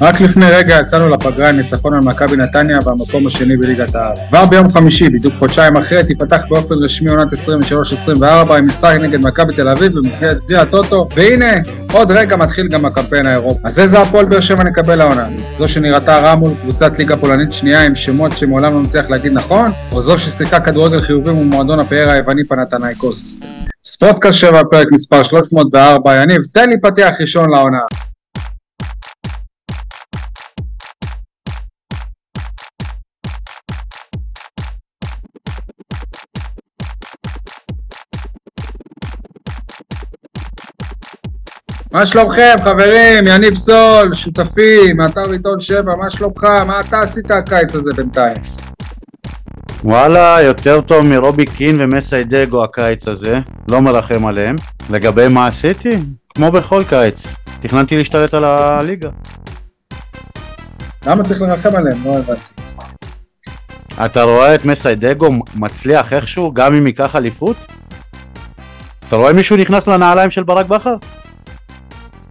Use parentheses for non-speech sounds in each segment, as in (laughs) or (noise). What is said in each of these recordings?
רק לפני רגע יצאנו לפגרה עם ניצחון על מכבי נתניה במקום השני בליגת העל. כבר ביום חמישי, בדיוק חודשיים אחרי, תיפתח באופן רשמי עונת 23-24 עם משחק נגד מכבי תל אביב במסגרת גביע הטוטו, והנה, עוד רגע מתחיל גם הקמפיין האירופי. אז איזה הפועל באר שבע נקבל העונה? זו שנראתה רע מול קבוצת ליגה פולנית שנייה עם שמות שמעולם לא נצליח להגיד נכון, או זו ששיחקה כדורגל חיובי מול מועדון הפאר היווני פנתנייקוס? ספורטקאסט 7, פרק מספר 304, יניב, תן לי פתיח ראשון לעונה. מה שלומכם חברים, יניב סול, שותפי, מאתר עיתון 7, מה שלומך? מה אתה עשית הקיץ הזה בינתיים? וואלה, יותר טוב מרובי קין ומסיידגו הקיץ הזה, לא מרחם עליהם. לגבי מה עשיתי? כמו בכל קיץ, תכננתי להשתלט על הליגה. למה צריך לרחם עליהם? לא הבנתי. אתה רואה את מסיידגו מצליח איכשהו, גם אם ייקח אליפות? אתה רואה מישהו נכנס לנעליים של ברק בכר?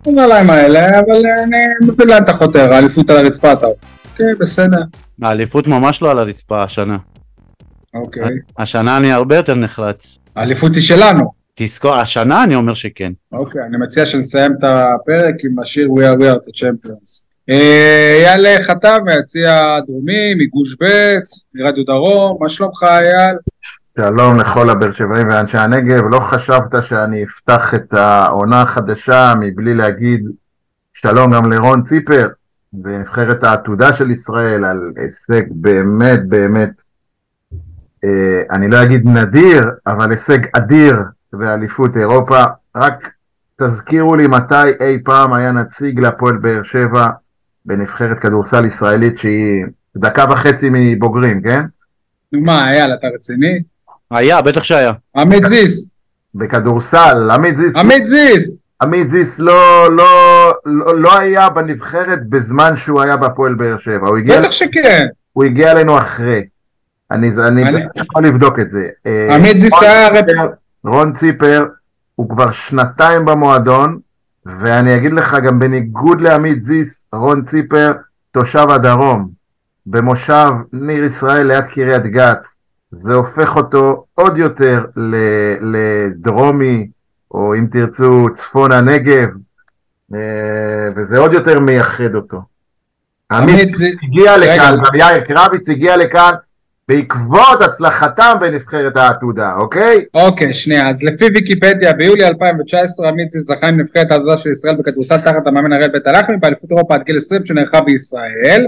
הנעליים האלה, אבל אני מבין לאן אתה חותר, האליפות על הרצפה אתה. אוקיי, בסדר. האליפות ממש לא על הרצפה השנה. אוקיי. השנה אני הרבה יותר נחרץ. האליפות היא שלנו. תזכור, השנה אני אומר שכן. אוקיי, אני מציע שנסיים את הפרק עם השיר We are we are the champions. אה, אייל חתם מהציע הדרומי, מגוש ב', מרדיו דרום, מה שלומך אייל? שלום לכל הבאר שבעים ואנשי הנגב, לא חשבת שאני אפתח את העונה החדשה מבלי להגיד שלום גם לרון ציפר ונבחרת העתודה של ישראל על הישג באמת באמת, אה, אני לא אגיד נדיר, אבל הישג אדיר באליפות אירופה. רק תזכירו לי מתי אי פעם היה נציג להפועל באר שבע בנבחרת כדורסל ישראלית שהיא דקה וחצי מבוגרים, כן? מה, אייל, אתה רציני? היה, בטח שהיה. עמית זיס. בכדורסל, עמית זיס, עמית זיס! עמית זיס לא, לא, לא, לא היה בנבחרת בזמן שהוא היה בהפועל באר שבע, בטח שכן. הוא הגיע אלינו אחרי. אני, אני, אני- יכול לבדוק את זה. אה, עמית זיס היה רון ציפר הוא כבר שנתיים במועדון, ואני אגיד לך גם בניגוד לעמית זיס, רון ציפר תושב הדרום, במושב ניר ישראל ליד קריית גת. זה הופך אותו עוד יותר לדרומי, או אם תרצו צפון הנגב, אה, וזה עוד יותר מייחד אותו. עמית. הגיע. לכאן, גם יאיר קרביץ הגיע לכאן בעקבות הצלחתם בנבחרת העתודה, אוקיי? אוקיי, שנייה, אז לפי ויקיפדיה, ביולי 2019 עמית זכה עם נבחרת העבודה של ישראל בכדורסל תחת המאמן הראל בית הלחמי באליפות אירופה עד גיל 20 שנערכה בישראל,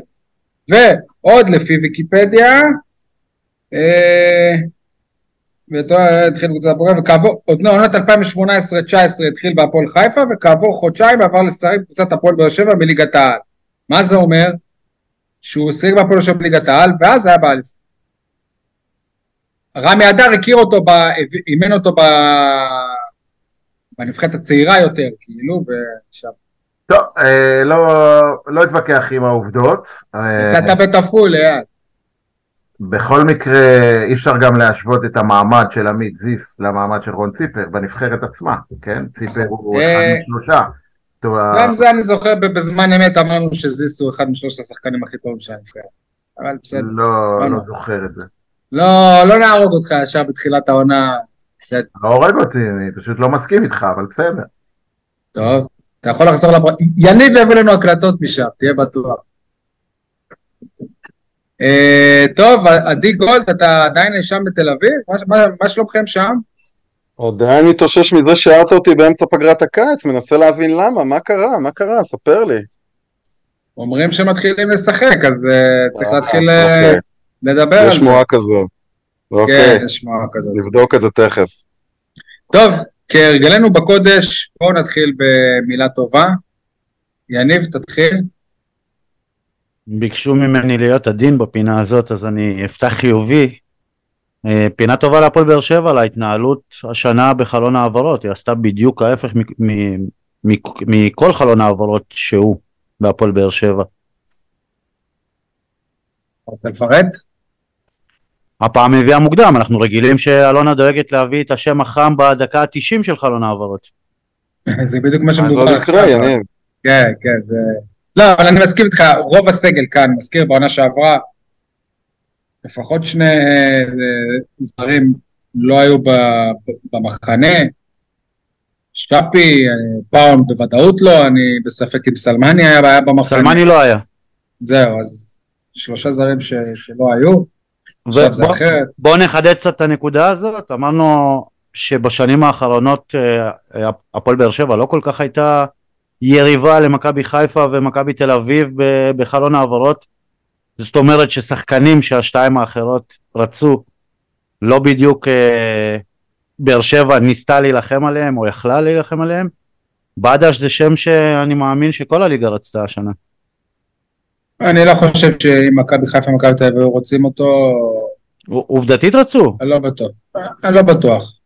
ועוד לפי ויקיפדיה, התחיל בקבוצת הפועל, וכעבור, עוד לא, עונת 2018-2019 התחיל בהפועל חיפה, וכעבור חודשיים עבר לשחק בקבוצת הפועל באר שבע בליגת העל. מה זה אומר? שהוא שיחק בהפועל באר שבע בליגת העל, ואז היה באליפות. רמי אדר הכיר אותו. אימן אותו ב... בנבחרת הצעירה יותר, כאילו, ושם. טוב, אה, לא, לא אתווכח עם העובדות. אה, יצאת בתפעול, אייל. בכל מקרה, אי אפשר גם להשוות את המעמד של עמית זיס למעמד של רון ציפר בנבחרת עצמה, כן? ציפר הוא אה, אחד משלושה. גם זה אני זוכר, בזמן אמת אמרנו שזיס הוא אחד משלושת השחקנים הכי טובים של הנבחרת. אבל בסדר. לא, לא. זוכר את זה. לא, לא נהרוג אותך ישר בתחילת העונה. בסדר, לא הורג אותי, אני פשוט לא מסכים איתך, אבל בסדר. טוב. אתה יכול לחזור לפרט. יניב יביא לנו הקלטות משם, תהיה בטוח. אה, טוב, עדי גולד, אתה עדיין שם בתל אביב? מה- מה- מה שלומכם שם? עדיין מתאושש מזה שהערת אותי באמצע פגרת הקיץ, מנסה להבין למה, מה קרה, מה קרה, ספר לי. אומרים שמתחילים לשחק, אז אה, צריך אה, להתחיל אוקיי. לדבר על יש זה. שמועה כזו. כן, אוקיי, יש שמועה כזאת. נבדוק את זה תכף. טוב, כהרגלנו בקודש, בואו נתחיל במילה טובה. יניב, תתחיל. ביקשו ממני להיות עדין בפינה הזאת, אז אני אפתח חיובי. אה, פינה טובה להפועל באר שבע להתנהלות השנה בחלון העברות, היא עשתה בדיוק ההפך מ- מ- מ- מכל חלון העברות שהוא בהפועל באר שבע. רוצה לפרט? הפעם הביאה מוקדם, אנחנו רגילים שאלונה דואגת להביא את השם החם בדקה ה-90 של חלון העברות. (laughs) זה בדיוק מה אז שמדובר עוד יקרה. יניב. כן, כן, זה... לא, אבל אני מסכים איתך, רוב הסגל כאן, מזכיר בעונה שעברה, לפחות שני אה, זרים לא היו במחנה. שפי, אה, פאון בוודאות לא, אני בספק אם סלמני היה היה במחנה. סלמני לא היה. זהו, אז שלושה זרים ש, שלא היו, עכשיו זה ובוא- אחרת. בואו נחדד קצת את הנקודה הזאת, אמרנו שבשנים האחרונות אה, הפועל באר שבע לא כל כך הייתה יריבה למכבי חיפה ומכבי תל אביב בחלון העברות, זאת אומרת ששחקנים שהשתיים האחרות רצו לא בדיוק אה, באר שבע ניסתה להילחם עליהם או יכלה להילחם עליהם, בדש זה שם שאני מאמין שכל הליגה רצתה השנה. אני לא חושב שאם מכבי חיפה ומכבי תל אביב רוצים אותו, עובדתית רצו, אני לא בטוח. אני לא בטוח.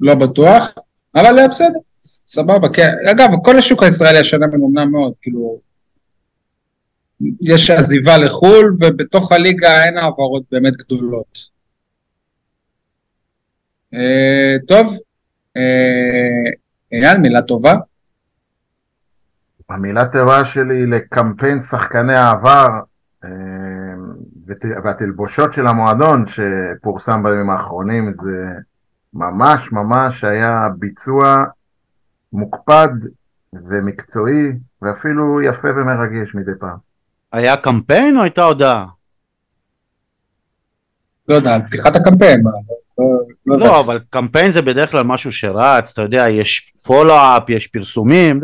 לא בטוח, אבל בסדר, סבבה. כן. אגב, כל השוק הישראלי השנה מנומנם מאוד, כאילו... יש עזיבה לחו"ל, ובתוך הליגה אין העברות באמת גדולות. אה, טוב, אה, אייל, מילה טובה. המילה טובה שלי לקמפיין שחקני העבר אה, ות- והתלבושות של המועדון שפורסם בימים האחרונים זה ממש ממש היה ביצוע מוקפד ומקצועי ואפילו יפה ומרגש מדי פעם. היה קמפיין או הייתה הודעה? לא יודע, על פתיחת הקמפיין. לא, לא. לא, אבל קמפיין זה בדרך כלל משהו שרץ, אתה יודע, יש פולו-אפ, יש פרסומים,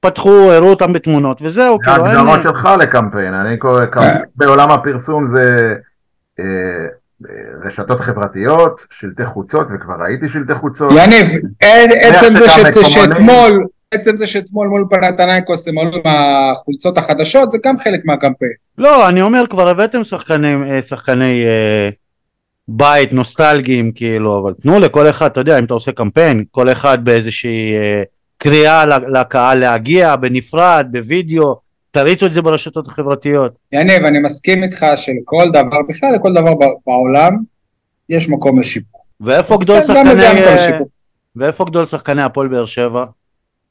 פתחו, הראו אותם בתמונות, וזהו, זה כאילו, אין... ההגדרות שלך לקמפיין, אני קורא קמפיין בעולם הפרסום זה אה, אה, רשתות חברתיות, שלטי חוצות וכבר ראיתי שלטי חוצות. יניב, עצם זה שאתמול, עצם זה שאתמול מול פנתנייקוס הם עלו עם החולצות החדשות, זה גם חלק מהקמפיין. לא, אני אומר, כבר הבאתם שחקני, אה, שחקני אה, בית נוסטלגיים, כאילו, אבל תנו לכל אחד, אתה יודע, אם אתה עושה קמפיין, כל אחד באיזושהי אה, קריאה לקהל להגיע, בנפרד, בווידאו, תריצו את זה ברשתות החברתיות. יניב, אני מסכים איתך שלכל דבר, בכלל לכל דבר בעולם, יש מקום לשיפור. ואיפה גדול שחקני... אה. ואיפה גדול שחקני הפועל באר שבע?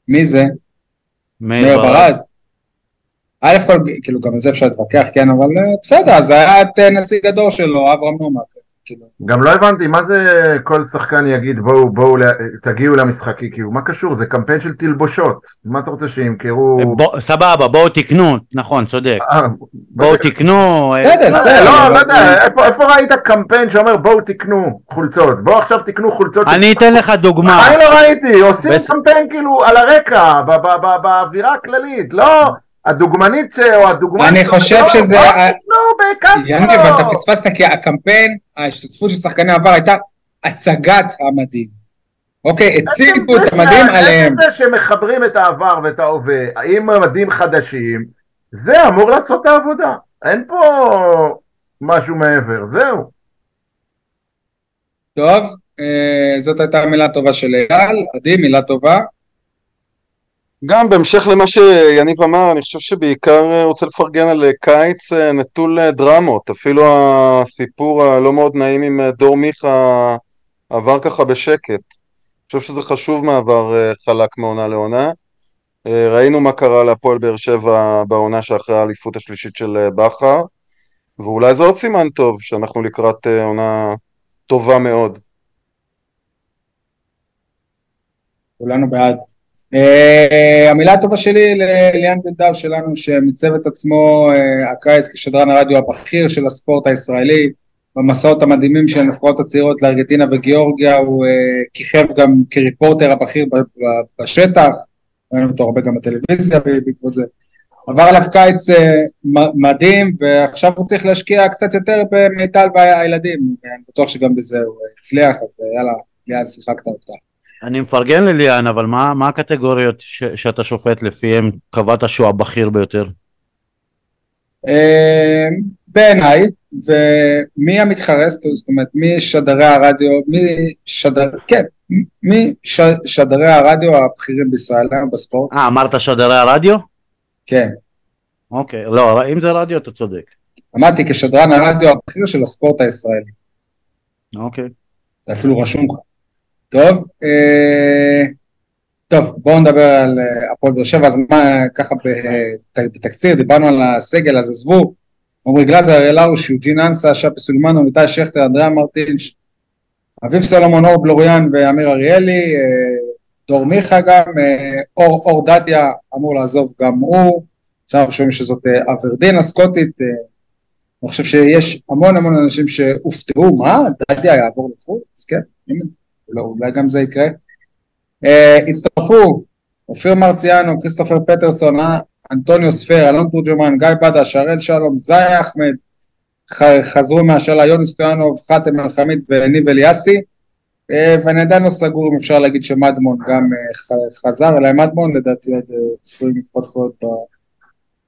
מי זה? מאיר ברד? א' כל, כאילו גם על זה אפשר להתווכח, כן, אבל אה, בסדר, אז היה את אה, נציג הדור שלו, אברהם נומק. כאילו. גם לא הבנתי מה זה כל שחקן יגיד בואו בואו תגיעו למשחקי כאילו מה קשור זה קמפיין של תלבושות מה אתה רוצה שימכרו בוא, סבבה, בואו תקנו, נכון, צודק. אה, בואו תקנו, אה, לא. לא, לא יודע, איפה- ראית קמפיין שאומר בואו תקנו חולצות? בואו עכשיו תקנו חולצות. אני אתן לך דוגמה. אני לא ראיתי, עושים קמפיין כאילו על הרקע, ב- ב- ב- באווירה הכללית, לא, הדוגמנית אה, או הדוגמן... אני חושב לא, שזה- בואו תקנו בקסטרו. יניב, אתה פספסת כי הקמפיין, ההשתתפות של שחקני העבר הייתה הצגת המדים. אוקיי, הציגו את המדים עליהם. עצם זה שמחברים את העבר ואת ההווה עם מדים חדשים, זה אמור לעשות את העבודה. אין פה משהו מעבר, זהו. טוב, אה, זאת הייתה המילה הטובה של אייל. עדי, מילה טובה. גם בהמשך למה שיניב אמר, אני חושב שבעיקר אה, רוצה לפרגן על אה, קיץ אה, נטול דרמות, אפילו הסיפור הלא מאוד נעים עם דור מיכה עבר ככה בשקט. אני חושב שזה חשוב מעבר חלק מעונה לעונה. ראינו מה קרה להפועל באר שבע בעונה שאחרי האליפות השלישית של בכר, ואולי זה עוד סימן טוב שאנחנו לקראת עונה טובה מאוד. כולנו בעד. Uh, המילה הטובה שלי לאליאן בלדאו שלנו שמיצב את עצמו uh, הקיץ כשדרן הרדיו הבכיר של הספורט הישראלי במסעות המדהימים של הנבחרות הצעירות לארגנטינה וגיאורגיה הוא uh, כיכב גם כריפורטר הבכיר בשטח, ראינו אותו הרבה גם בטלוויזיה בעקבות זה. עבר עליו קיץ מדהים ועכשיו הוא צריך להשקיע קצת יותר במיטל והילדים, אני בטוח שגם בזה הוא הצליח אז יאללה, ליאן שיחקת אותה. אני מפרגן לליאן, אבל מה, מה הקטגוריות ש, שאתה שופט לפיהם קבעת שהוא הבכיר ביותר? אה, בעיניי, ומי המתחרס, זאת אומרת, מי שדרי הרדיו, מי שדר, כן, מי ש, שדרי הרדיו הבכירים בישראל היום בספורט? אה, אמרת שדרי הרדיו? כן. אוקיי, לא, אם זה רדיו אתה צודק. אמרתי כשדרן הרדיו הבכיר של הספורט הישראלי, אוקיי. זה אפילו רשום לך. טוב, אה, טוב, בואו נדבר על אה, הפועל באר שבע, אז מה, ככה בת- בתקציר, דיברנו על הסגל, אז עזבו, עמרי גלאזר, אריאל הרוש, יוג'ין אנסה, שפי סולימאנו, איתי שכטר, אנדריאה מרטינש, אביב סלומון, אור בלוריאן ואמיר אריאלי, אה, דור מיכה גם, אה, אור, אור דדיה אמור לעזוב גם הוא, עכשיו אנחנו שומעים שזאת אה, אברדין הסקוטית, אה, אני חושב שיש המון המון אנשים שהופתעו, מה, דדיה יעבור לחו"ל? אז כן, הנה, אולי, אולי גם זה יקרה. אה, הצטרפו אופיר מרציאנו, כריסטופר פטרסון, אה, אנטוניו ספר, אלון תורג'מן, גיא בדש, הראל שלום, זאי אחמד, חזרו מהשאלה יוני סטויאנוב, חאתם אל-חמיד וניב אליאסי, אה, ואני עדיין לא סגור אם אפשר להגיד שמדמון גם ח- חזר אליי מדמון, לדעתי עוד אה, צפויים התפתחויות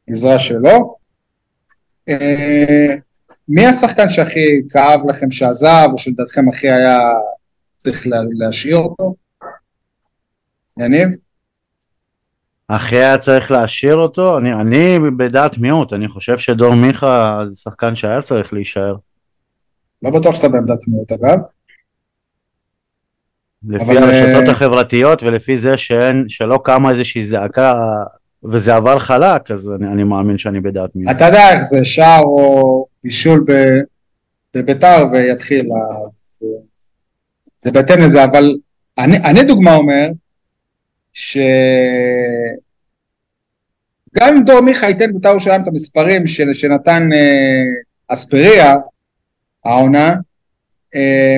בגזרה שלו. אה, מי השחקן שהכי כאב לכם שעזב, או שלדעתכם הכי היה צריך לה- להשאיר אותו? יניב? אחי היה צריך להשאיר אותו, אני, אני בדעת מיעוט, אני חושב שדור מיכה זה שחקן שהיה צריך להישאר. לא בטוח שאתה בעמדת מיעוט אגב. לפי אבל, הרשתות אה, החברתיות ולפי זה שאין, שלא קמה איזושהי זעקה וזה עבר חלק, אז אני, אני מאמין שאני בדעת מיעוט. אתה יודע איך זה, שער או בישול בביתר ויתחיל, אז אה, זה בהתאם לזה, אבל אני, אני דוגמה אומר, שגם אם דור מיכה ייתן בית"ר ירושלים את המספרים של, שנתן אה, אספריה, העונה, אה,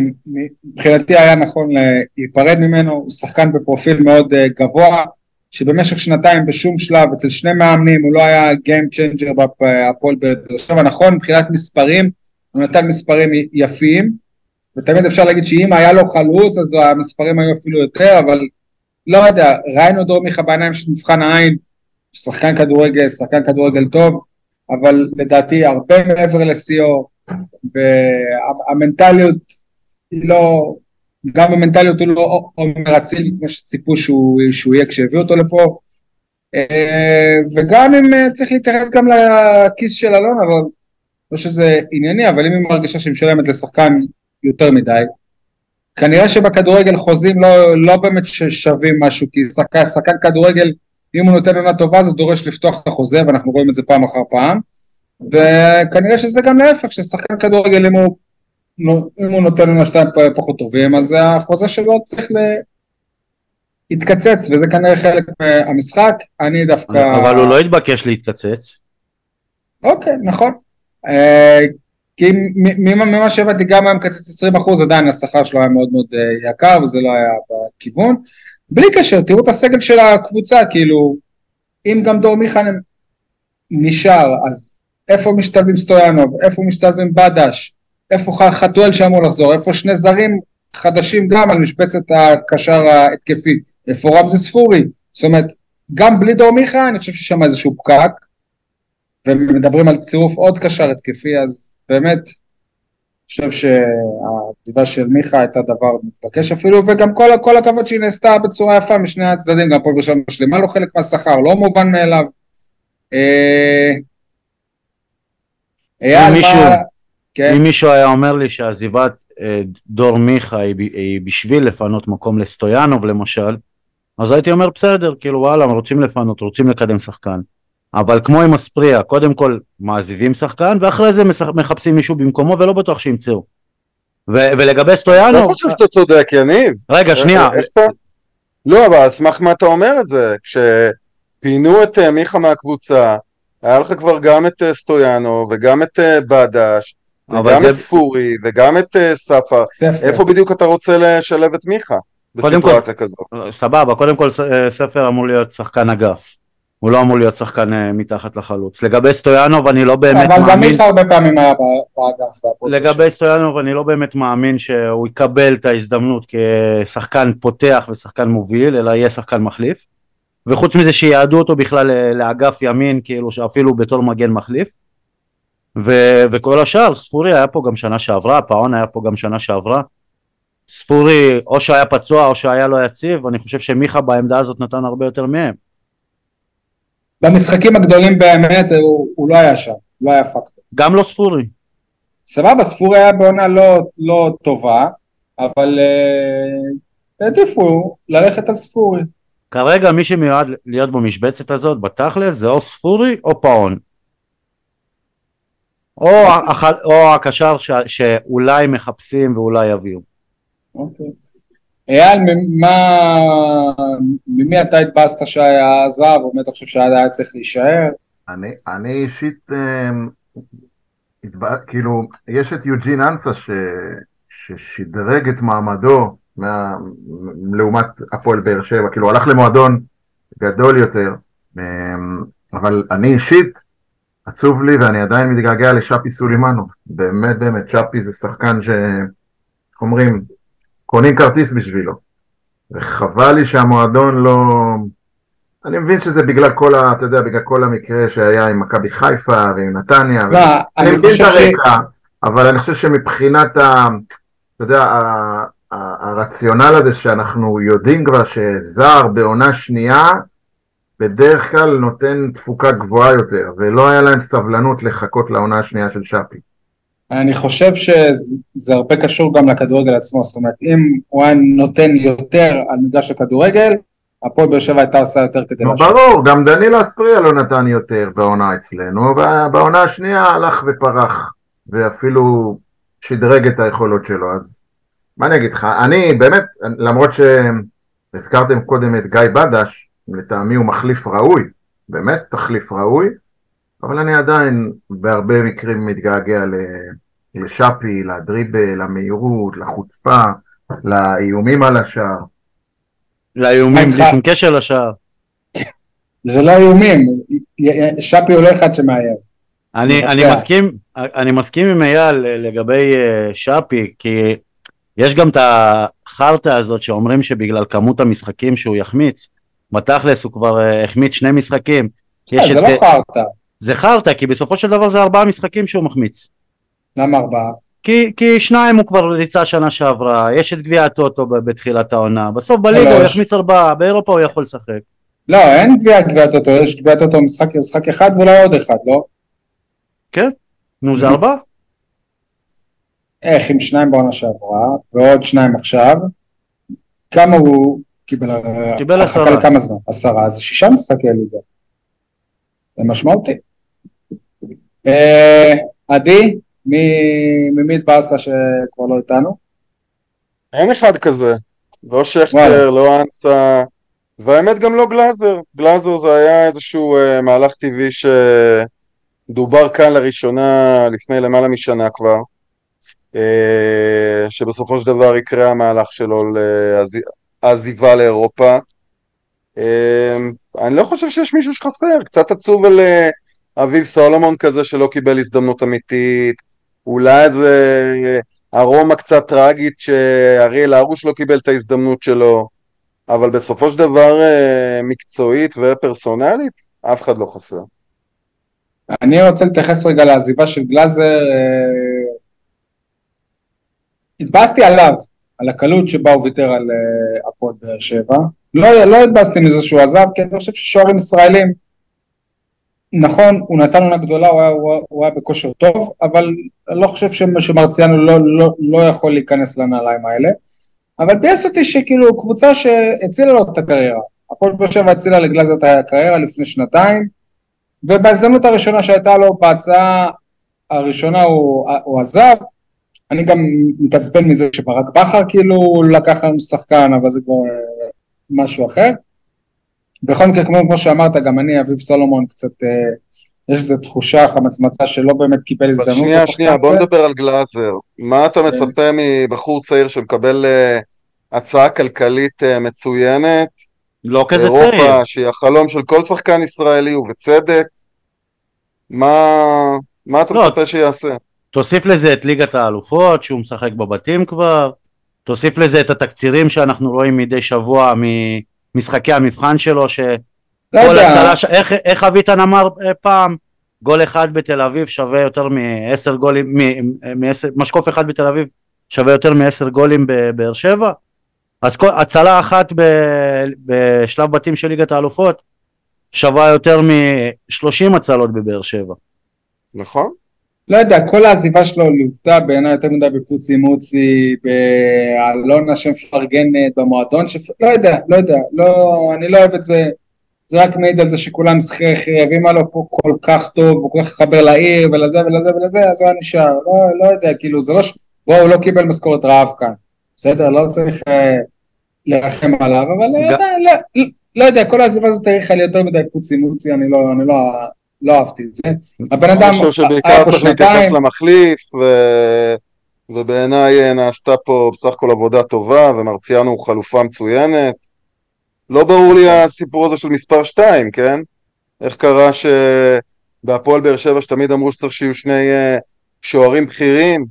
מבחינתי היה נכון להיפרד ממנו, הוא שחקן בפרופיל מאוד אה, גבוה, שבמשך שנתיים בשום שלב אצל שני מאמנים הוא לא היה Game Changer בהפועל באר שבע, נכון מבחינת מספרים, הוא נתן מספרים יפים, ותמיד אפשר להגיד שאם היה לו חלוץ אז המספרים היו אפילו יותר, אבל לא יודע, ראינו דור מיכה בעיניים של מבחן העין, שחקן כדורגל, שחקן כדורגל טוב, אבל לדעתי הרבה מעבר לשיאו, והמנטליות היא לא, גם במנטליות הוא לא עומר אצילי כמו שציפו שהוא, שהוא יהיה כשהביאו אותו לפה, אה, וגם אם אה, צריך להתייחס גם לכיס של אלון, אבל לא שזה ענייני, אבל אם היא מרגישה שהיא משלמת לשחקן יותר מדי, כנראה שבכדורגל חוזים לא, לא באמת שווים משהו, כי שחקן, שחקן כדורגל, אם הוא נותן עונה טובה זה דורש לפתוח את החוזה, ואנחנו רואים את זה פעם אחר פעם, וכנראה שזה גם להפך, ששחקן כדורגל אם הוא, אם הוא נותן עונה שתיים פחות טובים, אז החוזה שלו צריך להתקצץ, וזה כנראה חלק מהמשחק, אני דווקא... אבל הוא לא התבקש להתקצץ. אוקיי, נכון. כי ממה שהבנתי גם היה מקצץ 20% עדיין השכר שלו היה מאוד מאוד אה, יקר וזה לא היה בכיוון. בלי קשר, תראו את הסגל של הקבוצה, כאילו, אם גם דור מיכה נשאר, אז איפה משתלבים סטויאנוב, איפה משתלבים בדש, איפה חתואל שאמור לחזור, איפה שני זרים חדשים גם על משבצת הקשר ההתקפי, איפה רמזי ספורי, זאת אומרת, גם בלי דור מיכה אני חושב שיש שם איזשהו פקק, ומדברים על צירוף עוד קשר התקפי, אז באמת, אני חושב שהעזיבה של מיכה הייתה דבר מתבקש אפילו, וגם כל, כל הכבוד שהיא נעשתה בצורה יפה משני הצדדים, גם פה בשלב משלימה לו חלק מהשכר, לא מובן מאליו. אה, אייל, מה... כן, אם מישהו היה אומר לי שעזיבת אה, דור מיכה היא, היא בשביל לפנות מקום לסטויאנוב למשל, אז הייתי אומר בסדר, כאילו וואלה, רוצים לפנות, רוצים לקדם שחקן. אבל כמו עם אספריה, קודם כל מעזיבים שחקן, ואחרי זה משח- מחפשים מישהו במקומו, ולא בטוח שימצאו. ו- ולגבי לא סטויאנוב, חושב שאתה צודק, יניב. רגע, שנייה, איך אתה... לא, אבל על סמך מה אתה אומר את זה? כשפינו את אה, מיכה מהקבוצה, היה לך כבר גם את אה, סטויאנו, וגם את אה, בדש, וגם זה- את ספורי, וגם את אה. ספר. איפה בדיוק אתה רוצה לשלב את מיכה? קודם כל- בסיטואציה כזו. סבבה, קודם כל אה, ספר אמור להיות שחקן אגף. הוא לא אמור להיות שחקן אה, מתחת לחלוץ. לגבי סטויאנוב אני לא באמת אבל גם מאמין, מיכה הרבה פעמים היה באגף. לגבי סטויאנוב אני לא באמת מאמין שהוא יקבל את ההזדמנות כשחקן פותח ושחקן מוביל, אלא יהיה שחקן מחליף. וחוץ מזה שיעדו אותו בכלל לאגף ימין, כאילו שאפילו בתור מגן מחליף. ו- וכל השאר, ספורי היה פה גם שנה שעברה, פאון היה פה גם שנה שעברה. ספורי או שהיה פצוע או שהיה לא יציב, אני חושב שמיכה בעמדה הזאת נתן הרבה יותר מהם. במשחקים הגדולים באמת הוא, הוא לא היה שם, לא היה פקטור. גם לא ספורי. סבבה, ספורי היה בעונה לא, לא טובה, אבל אה, העדיפו ללכת על ספורי. כרגע מי שמיועד להיות במשבצת הזאת בתכלס זה או ספורי או פאון. או, הח... או הקשר ש... שאולי מחפשים ואולי יביאו. אוקיי. אייל, מה... ממי אתה התבאסת שהיה עזב, או מי אתה חושב שהיה צריך להישאר? אני, אני אישית, אמ, התבא, כאילו, יש את יוג'ין אנסה ש, ששדרג את מעמדו מה, לעומת הפועל באר שבע, כאילו הלך למועדון גדול יותר, אמ, אבל אני אישית, עצוב לי ואני עדיין מתגעגע לשאפי סולימנו, באמת באמת, שאפי זה שחקן ש... אומרים, קונים כרטיס בשבילו, וחבל לי שהמועדון לא... אני מבין שזה בגלל כל ה... אתה יודע, בגלל כל המקרה שהיה עם מכבי חיפה ועם נתניה. לא, ו... אני מבין את הרקע, ש... אבל אני חושב שמבחינת ה... אתה יודע, ה... הרציונל הזה שאנחנו יודעים כבר שזר בעונה שנייה, בדרך כלל נותן תפוקה גבוהה יותר, ולא היה להם סבלנות לחכות לעונה השנייה של שפי. אני חושב שזה הרבה קשור גם לכדורגל עצמו, זאת אומרת אם הוא היה נותן יותר על מגרש הכדורגל, הפועל באר שבע הייתה עושה יותר כדי לשבת. ברור, גם דניל אספריה לא נתן יותר בעונה אצלנו, ובעונה השנייה הלך ופרח, ואפילו שדרג את היכולות שלו, אז מה אני אגיד לך, אני באמת, למרות שהזכרתם קודם את גיא בדש, לטעמי הוא מחליף ראוי, באמת תחליף ראוי, אבל אני עדיין בהרבה מקרים מתגעגע לשאפי, לדריבל, למהירות, לחוצפה, לאיומים על השער. לאיומים בלי שום קשר לשער. זה לא איומים, שפי הוא לא אחד שמאיים. אני, אני, מסכים, אני מסכים עם אייל לגבי אה, שפי, כי יש גם את החרטא הזאת שאומרים שבגלל כמות המשחקים שהוא יחמיץ, בתכלס הוא כבר אה, החמיץ שני משחקים. זה לא חרטא. זה חרטא, כי בסופו של דבר זה ארבעה משחקים שהוא מחמיץ. למה ארבעה? כי, כי שניים הוא כבר ריצה שנה שעברה, יש את גביע הטוטו בתחילת העונה, בסוף בליגה הוא יחמיץ ארבעה, באירופה הוא יכול לשחק. לא, אין גביע גביע הטוטו, יש גביע הטוטו משחק, משחק אחד ואולי עוד אחד, לא? כן, נו זה ארבעה. איך עם שניים בעונה שעברה, ועוד שניים עכשיו, כמה הוא קיבל? קיבל עשרה. לכמה זמן? עשרה, זה שישה משחקי ליגה. זה משמעותי. אה, עדי, ממי התבאסת שכבר לא איתנו? אין אחד כזה. לא שכטר, לא אנסה, והאמת גם לא גלאזר. גלאזר זה היה איזשהו uh, מהלך טבעי שדובר כאן לראשונה לפני למעלה משנה כבר, uh, שבסופו של דבר יקרה המהלך שלו לעזיבה לאירופה. אני לא חושב שיש מישהו שחסר, קצת עצוב על אביב סולומון כזה שלא קיבל הזדמנות אמיתית, אולי איזה ארומה קצת טראגית שאריאל הרוש לא קיבל את ההזדמנות שלו, אבל בסופו של דבר אה, מקצועית ופרסונלית, אף אחד לא חסר. אני רוצה להתייחס רגע לעזיבה של גלאזר. אה, התבאסתי עליו, על הקלות שבה הוא ויתר על אה, הפועל באר שבע. לא, לא התבאסתי מזה שהוא עזב, כי אני חושב ששוערים ישראלים נכון, הוא נתן עונה גדולה, הוא היה, הוא, הוא היה בכושר טוב, אבל אני לא חושב שמרציאנו לא, לא, לא יכול להיכנס לנעליים האלה. אבל ביאס אותי שכאילו קבוצה שהצילה לו את הקריירה. הפועל באר שבע הצילה לגלאזר את הקריירה לפני שנתיים, ובהזדמנות הראשונה שהייתה לו בהצעה הראשונה הוא, הוא עזב. אני גם מתעצבן מזה שברק בכר כאילו לקח לנו שחקן, אבל זה כבר אה, משהו אחר. בכל מקרה, כמו, כמו שאמרת, גם אני, אביב סולומון, קצת, אה, יש איזו תחושה, חמצמצה שלא באמת קיבל הזדמנות. שנייה, שנייה, בוא נדבר על גלאזר. מה אתה כן. מצפה מבחור צעיר שמקבל אה, הצעה כלכלית אה, מצוינת? לא כזה צעיר. אירופה, שהיא החלום של כל שחקן ישראלי, ובצדק. מה, מה אתה לא, מצפה שיעשה? תוסיף לזה את ליגת האלופות, שהוא משחק בבתים כבר. תוסיף לזה את התקצירים שאנחנו רואים מדי שבוע מ... משחקי המבחן שלו, שכל לא הצלה, איך, איך אביטן אמר אה, פעם, גול אחד בתל אביב שווה יותר מעשר גולים, מעשר, משקוף אחד בתל אביב שווה יותר מעשר גולים בבאר שבע, אז כל, הצלה אחת ב, בשלב בתים של ליגת האלופות שווה יותר מ-30 הצלות בבאר שבע. נכון. לא יודע, כל העזיבה שלו לוותה בעיניי יותר מדי בפוצי מוצי, באלונה שמפרגנת, במועדון ש... לא יודע, לא יודע, לא, אני לא אוהב את זה, זה רק מעיד על זה שכולם חייבים עליו פה כל כך טוב, הוא כל כך חבר לעיר ולזה ולזה ולזה, אז הוא היה נשאר, לא, לא יודע, כאילו זה לא ש... בואו, הוא לא קיבל משכורת רעב כאן, בסדר? לא צריך אה, לרחם עליו, אבל לא, יודע, לא, לא, לא יודע, כל העזיבה הזאת האריכה לי יותר מדי פוצי מוצי, אני לא, אני לא, לא אהבתי את זה. הבן אדם אני חושב שבעיקר צריך להתייחס למחליף, ו... ובעיניי אה, נעשתה פה בסך הכל עבודה טובה, ומרציאנו הוא חלופה מצוינת. לא ברור לי הסיפור הזה של מספר 2, כן? איך קרה שבהפועל באר שבע שתמיד אמרו שצריך שיהיו שני אה, שוערים בכירים,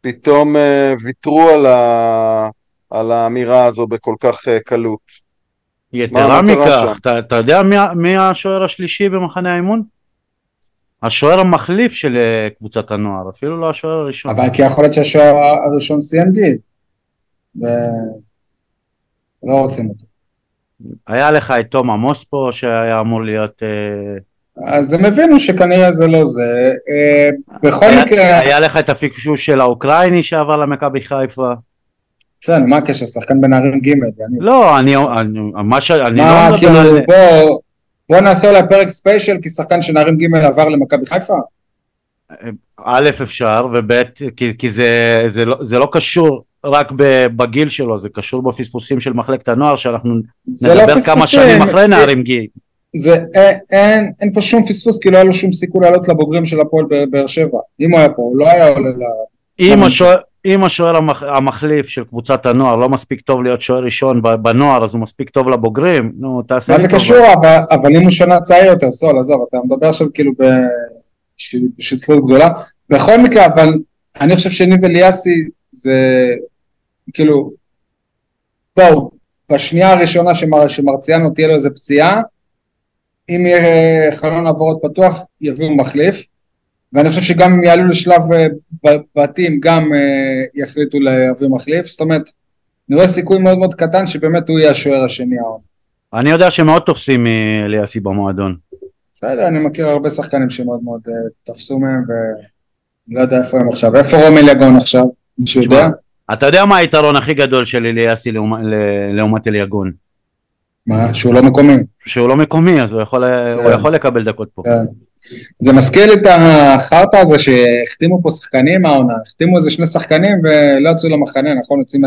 פתאום אה, ויתרו על, ה... על האמירה הזו בכל כך קלות. יתרה מכך, אתה, אתה יודע מי, מי השוער השלישי במחנה האימון? השוער המחליף של אה, קבוצת הנוער, אפילו לא השוער הראשון. אבל כי יכול להיות שהשוער הראשון סיים גיל, ולא רוצים אותו. היה לך את תום עמוס פה שהיה אמור להיות... אה, אז הם הבינו שכנראה זה לא זה. אה, בכל היה, מקרה... היה לך את הפיקשוש של האוקראיני שעבר למכבי חיפה. בסדר, מה הקשר? שחקן בנערים ג' לא, אני, אני, מה. אני מה, לא כאילו, מדבר על... בוא, בוא נעשה אולי פרק ספיישל, כי שחקן של נערים ג' עבר למכבי חיפה? א' אפשר, וב' כי, כי זה, זה, לא, זה לא קשור רק בגיל שלו, זה קשור בפספוסים של מחלקת הנוער, שאנחנו לא נדבר כמה פספוסים. שנים אחרי נערים גיל. זה, אין, אין, אין פה שום פספוס, כי לא היה לו שום סיכוי לעלות לבוגרים של הפועל באר- שבע. אם הוא היה פה, הוא לא היה עולה ל... אם השוער, אם השוער המח, המחליף של קבוצת הנוער לא מספיק טוב להיות שוער ראשון בנוער, אז הוא מספיק טוב לבוגרים, נו תעשה מה זה. קשור? אבל, אבל אם הוא שנה צעיר יותר, סול, עזוב, אתה מדבר עכשיו כאילו בש- בשותפות גדולה. בכל מקרה, אבל אני חושב שניב אליאסי זה כאילו, בואו, בשנייה הראשונה שמר, שמרציאנו תהיה לו איזה פציעה, אם יהיה חלון העברות פתוח, יביאו מחליף. ואני חושב שגם אם יעלו לשלב אה, בתים, גם אה, יחליטו להביא מחליף. זאת אומרת, אני רואה סיכוי מאוד מאוד קטן שבאמת הוא יהיה השוער השני העונה. אני יודע שמאוד תופסים מאליאסי במועדון. בסדר, אני מכיר הרבה שחקנים שמאוד מאוד אה, תפסו מהם, ואני לא יודע איפה הם עכשיו. איפה רומי לגון עכשיו? מישהו יודע? אתה יודע מה היתרון הכי גדול של אליאסי לעומת- אליגון? מה, שהוא לא מקומי. שהוא לא מקומי אז הוא יכול, הוא יכול לקבל דקות פה. זה מזכיר לי את החרטא הזה שהחתימו פה שחקנים העונה, החתימו איזה שני שחקנים ולא יצאו למחנה, נכון? יוצאים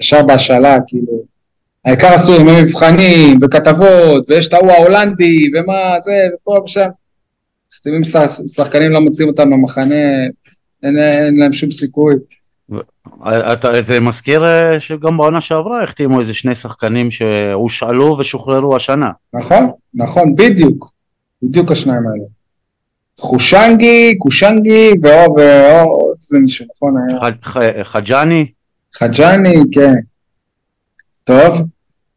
ישר בהשאלה, כאילו. העיקר עשו ימי מבחנים וכתבות, ויש את ההוא ההולנדי, ומה זה, ופה ושם. מחתימים שח- שחקנים, לא מוצאים אותם במחנה, אין, אין להם שום סיכוי. אתה, זה מזכיר אה, שגם בעונה שעברה החתימו איזה שני שחקנים שהושאלו ושוחררו השנה. נכון, נכון, בדיוק. בדיוק השניים האלה. חושנגי, קושנגי, ועוד ועוד איזה מישהו, נכון? היה ח- ח- חג'אני, חג'אני, כן. טוב.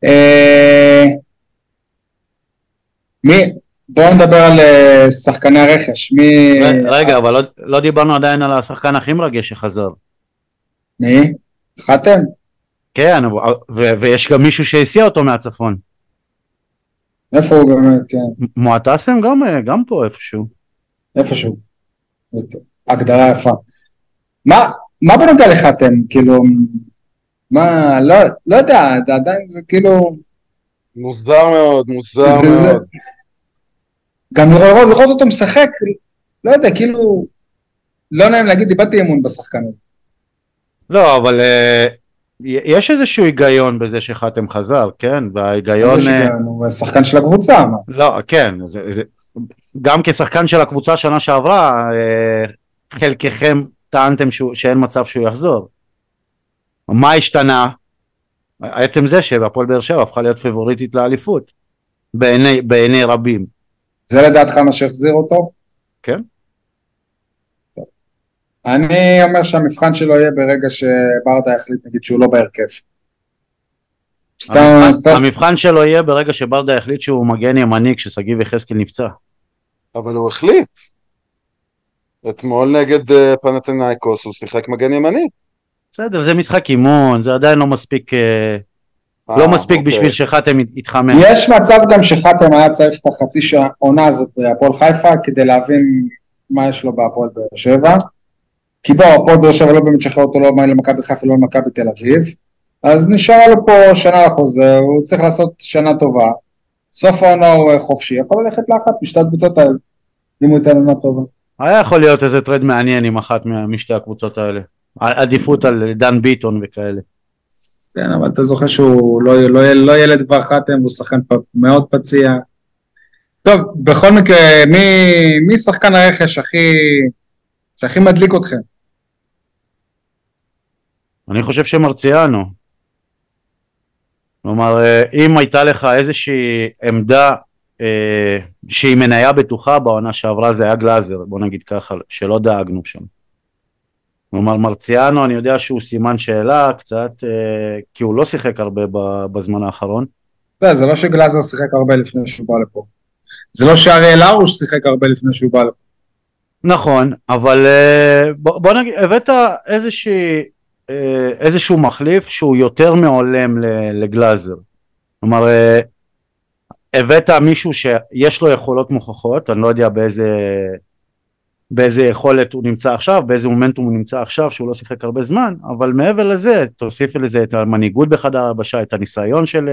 אה, מי, בואו נדבר על אה, שחקני הרכש. מי... רגע אבל לא, לא דיברנו עדיין על השחקן הכי מרגש שחזר. מי? חתם? כן, ו- ויש גם מישהו שהסיע אותו מהצפון. איפה הוא באמת, כן. מועטסם גם, גם פה איפשהו. איפשהו. זאת הגדרה יפה. מה, מה בנוגע לחתם? כאילו, מה, לא, לא יודע, זה עדיין זה כאילו, מוזר מאוד, מוזר זה- זה- מאוד. גם לראות, לראות אותו משחק, לא יודע, כאילו, לא נעים להגיד, איבדתי אמון בשחקן הזה. לא, אבל אה, יש איזשהו היגיון בזה שחתם חזר, כן? וההיגיון... אה, הוא שחקן של הקבוצה? לא, כן, גם כשחקן של הקבוצה שנה שעברה, אה, חלקכם טענתם שהוא, שאין מצב שהוא יחזור. מה השתנה? עצם זה שהפועל באר שבע הפכה להיות פיבוריטית לאליפות, בעיני, בעיני רבים. זה לדעתך מה שהחזיר אותו? כן. אני אומר שהמבחן שלו יהיה ברגע שברדה יחליט, נגיד, שהוא לא בהרכב. המבחן, סתם, המבחן שלו יהיה ברגע שברדה יחליט שהוא מגן ימני כששגיב יחזקאל נפצע. אבל הוא החליט. אתמול נגד אה, פנתנייקוס הוא שיחק מגן ימני. בסדר, זה משחק אימון, זה עדיין לא מספיק, אה, אה, לא מספיק אוקיי. בשביל שחתם ית- יתחמם. יש מצב גם שחתם היה צריך את החצי שעה- עונה הזאת בהפועל חיפה כדי להבין מה יש לו בהפועל באר שבע. כי בוא, הפועל באר שבע לא באמת שחרר אותו לא למכבי חיפה, לא למכבי תל אביב. אז נשאר לו פה שנה לחוזר, הוא צריך לעשות שנה טובה. סוף העונה הוא אה, חופשי, יכול ללכת לאחת משתי הקבוצות האלה, אם הוא ייתן עונה טובה. היה יכול להיות איזה טרד מעניין עם אחת משתי הקבוצות האלה. עדיפות על דן ביטון וכאלה. כן, אבל אתה זוכר שהוא לא, לא, לא ילד כבר חתם, הוא שחקן מאוד פציע. טוב, בכל מקרה, מי, מי שחקן הרכש הכי, שהכי מדליק אתכם? אני חושב שמרציאנו. כלומר, אה, אם הייתה לך איזושהי עמדה אה, שהיא מניה בטוחה בעונה שעברה זה היה גלאזר, בוא נגיד ככה, שלא דאגנו שם. כלומר מרציאנו אני יודע שהוא סימן שאלה קצת, אה, כי הוא לא שיחק הרבה בזמן האחרון. לא, זה לא שגלאזר שיחק הרבה לפני שהוא בא לפה. זה לא שאריאל הרוש שיחק הרבה לפני שהוא בא לפה. נכון, אבל אה, בוא, בוא נגיד, הבאת איזושהי, איזשהו מחליף שהוא יותר מעולם לגלאזר. כלומר, אה, הבאת מישהו שיש לו יכולות מוכחות, אני לא יודע באיזה, באיזה יכולת הוא נמצא עכשיו, באיזה מומנטום הוא נמצא עכשיו, שהוא לא שיחק הרבה זמן, אבל מעבר לזה, תוסיף לזה את המנהיגות בחדר ההלבשה, את הניסיון של,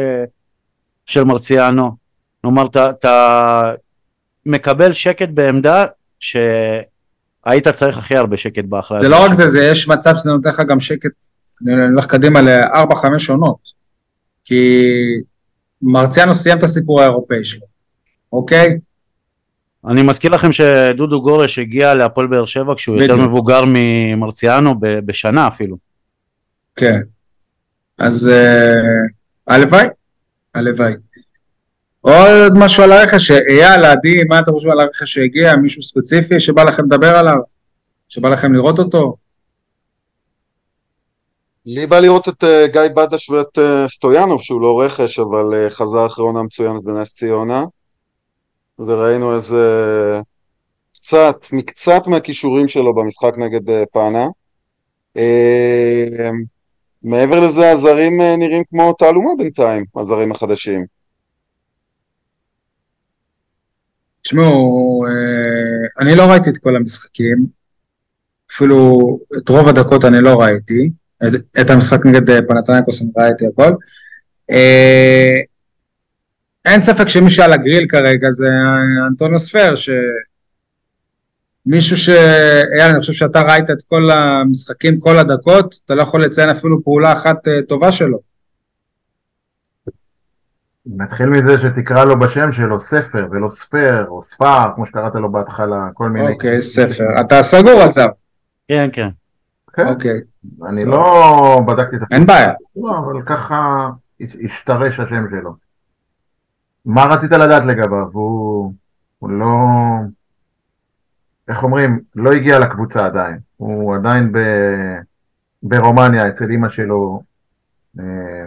של מרציאנו, כלומר, אתה מקבל שקט בעמדה שהיית צריך הכי הרבה שקט בהכרעה. זה לא רק זה, זה יש מצב שזה נותן לך גם שקט, הולך קדימה לארבע, חמש עונות. כי מרציאנו סיים את הסיפור האירופאי שלו, אוקיי? אני מזכיר לכם שדודו גורש הגיע להפועל באר שבע כשהוא בדיוק. יותר מבוגר ממרציאנו בשנה אפילו. כן. אז אה, הלוואי, הלוואי. עוד משהו על הרכש, אייל, עדי, מה אתם חושבים על הרכש שהגיע? מישהו ספציפי שבא לכם לדבר עליו? שבא לכם לראות אותו? לי בא לראות את uh, גיא בדש ואת uh, סטויאנוב, שהוא לא רכש, אבל uh, חזר אחרי עונה מצוינת בנס ציונה. וראינו איזה... קצת, מקצת מהכישורים שלו במשחק נגד uh, פאנה. Uh, מעבר לזה, הזרים uh, נראים כמו תעלומה בינתיים, הזרים החדשים. תשמעו, אני לא ראיתי את כל המשחקים, אפילו את רוב הדקות אני לא ראיתי, את המשחק נגד פנתנייקוס אני ראיתי הכל. אין ספק שמי שעל הגריל כרגע זה אנטוניו ספייר, שמישהו ש... אייל, אני חושב שאתה ראית את כל המשחקים, כל הדקות, אתה לא יכול לציין אפילו פעולה אחת טובה שלו. נתחיל מזה שתקרא לו בשם שלו ספר ולא ספר או ספר כמו שקראת לו בהתחלה כל מיני. אוקיי ספר. אתה סגור על זה כן כן. כן. אוקיי. אני לא בדקתי את זה אין בעיה. לא, אבל ככה השתרש השם שלו. מה רצית לדעת לגביו? הוא, הוא לא איך אומרים? לא הגיע לקבוצה עדיין. הוא עדיין ב... ברומניה אצל אמא שלו אה,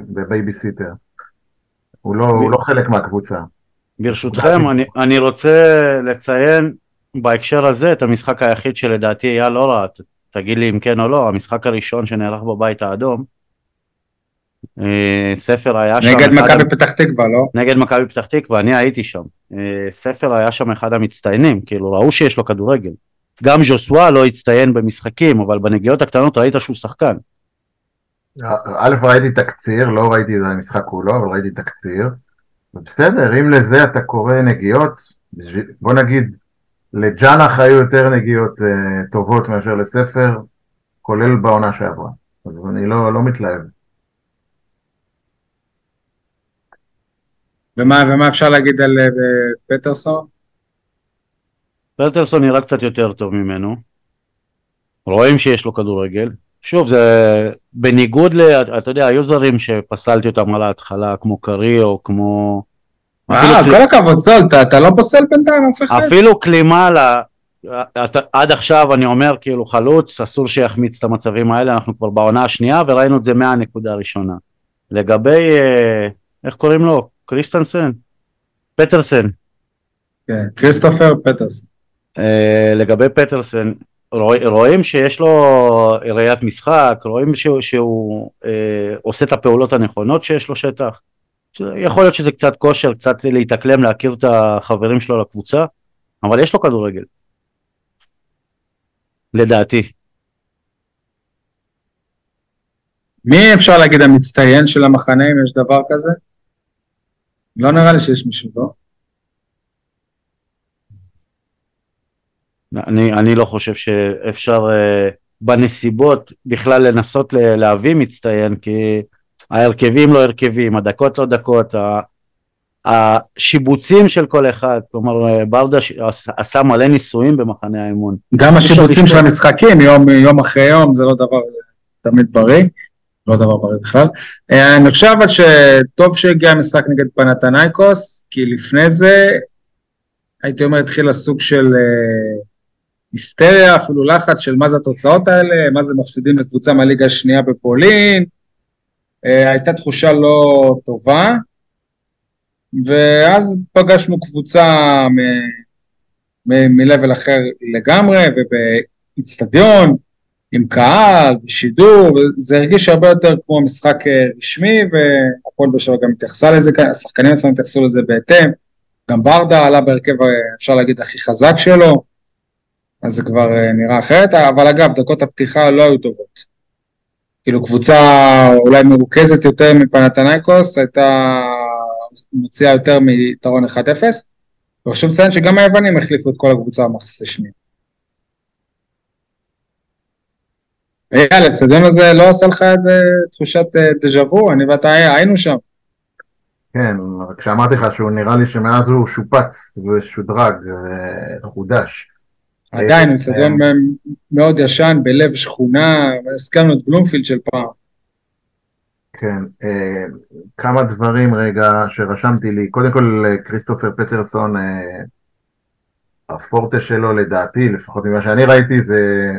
בבייביסיטר הוא לא, הוא לא חלק מהקבוצה. ברשותכם, אני, אני רוצה לציין בהקשר הזה את המשחק היחיד שלדעתי אייל לא ראה, תגיד לי אם כן או לא, המשחק הראשון שנערך בבית האדום. אה, ספר היה שם... נגד מכבי פתח תקווה, לא? נגד מכבי פתח תקווה, אני הייתי שם. אה, ספר היה שם אחד המצטיינים, כאילו ראו שיש לו כדורגל. גם ז'וסווה לא הצטיין במשחקים, אבל בנגיעות הקטנות ראית שהוא שחקן. א', ראיתי תקציר, לא ראיתי את המשחק כולו, אבל ראיתי תקציר. בסדר, אם לזה אתה קורא נגיעות, בוא נגיד, לג'אנח היו יותר נגיעות uh, טובות מאשר לספר, כולל בעונה שעברה. אז אני לא, לא מתלהב. ומה, ומה אפשר להגיד על uh, פטרסון? פטרסון נראה קצת יותר טוב ממנו. רואים שיש לו כדורגל. שוב, זה בניגוד ל... אתה יודע, היו זרים שפסלתי אותם על ההתחלה, כמו קרי או כמו... אה, כל הכבוד, סול, אתה לא פוסל בינתיים אף אחד. אפילו קלימאלה, עד עכשיו אני אומר כאילו חלוץ, אסור שיחמיץ את המצבים האלה, אנחנו כבר בעונה השנייה וראינו את זה מהנקודה הראשונה. לגבי, אה, איך קוראים לו? קריסטנסן? פטרסן. כן, כריסטופר פטרסן. אה, לגבי פטרסן, רואים שיש לו ראיית משחק, רואים שהוא, שהוא אה, עושה את הפעולות הנכונות שיש לו שטח. יכול להיות שזה קצת כושר, קצת להתאקלם, להכיר את החברים שלו לקבוצה, אבל יש לו כדורגל. לדעתי. מי אפשר להגיד המצטיין של המחנה, אם יש דבר כזה? לא נראה לי שיש מישהו, לא? אני, אני לא חושב שאפשר uh, בנסיבות בכלל לנסות להביא מצטיין, כי ההרכבים לא הרכבים, הדקות לא דקות, השיבוצים של כל אחד, כלומר אה, ברדה עשה מלא ניסויים במחנה האימון. גם השיבוצים של המשחקים יום, יום אחרי יום זה לא דבר תמיד בריא, לא דבר בריא בכלל. אה, אני חושב אבל שטוב שהגיע המשחק נגד פנתנייקוס, כי לפני זה הייתי אומר התחיל הסוג של אה, היסטריה, אפילו לחץ של מה זה התוצאות האלה, מה זה מפסידים לקבוצה מהליגה השנייה בפולין, הייתה תחושה לא טובה. ואז פגשנו קבוצה מ-level אחר לגמרי, ובאיצטדיון, עם קהל, בשידור, זה הרגיש הרבה יותר כמו משחק אה, רשמי, והפועל באר שבע גם התייחסה לזה, השחקנים עצמם התייחסו לזה בהתאם, גם ברדה עלה בהרכב, אה, אפשר להגיד, הכי חזק שלו, אז זה כבר אה, נראה אחרת, אבל אגב, דקות הפתיחה לא היו טובות. כאילו קבוצה אולי מרוכזת יותר מפנתנייקוס, הייתה מוציאה יותר מיתרון 1-0. וחשוב לציין שגם היוונים החליפו את כל הקבוצה במחצית השנייה. אייל, הצדדים הזה לא עושה לך איזה תחושת אה, דז'ה וו? אני ואתה היינו שם. כן, כשאמרתי לך שהוא נראה לי שמאז הוא שופץ ושודרג וחודש. עדיין, הוא אצטדיון אה, מאוד ישן, בלב שכונה, הזכרנו את בלומפילד של פעם. כן, אה, כמה דברים רגע שרשמתי לי. קודם כל, אה, כריסטופר פטרסון, אה, הפורטה שלו לדעתי, לפחות ממה שאני ראיתי, זה...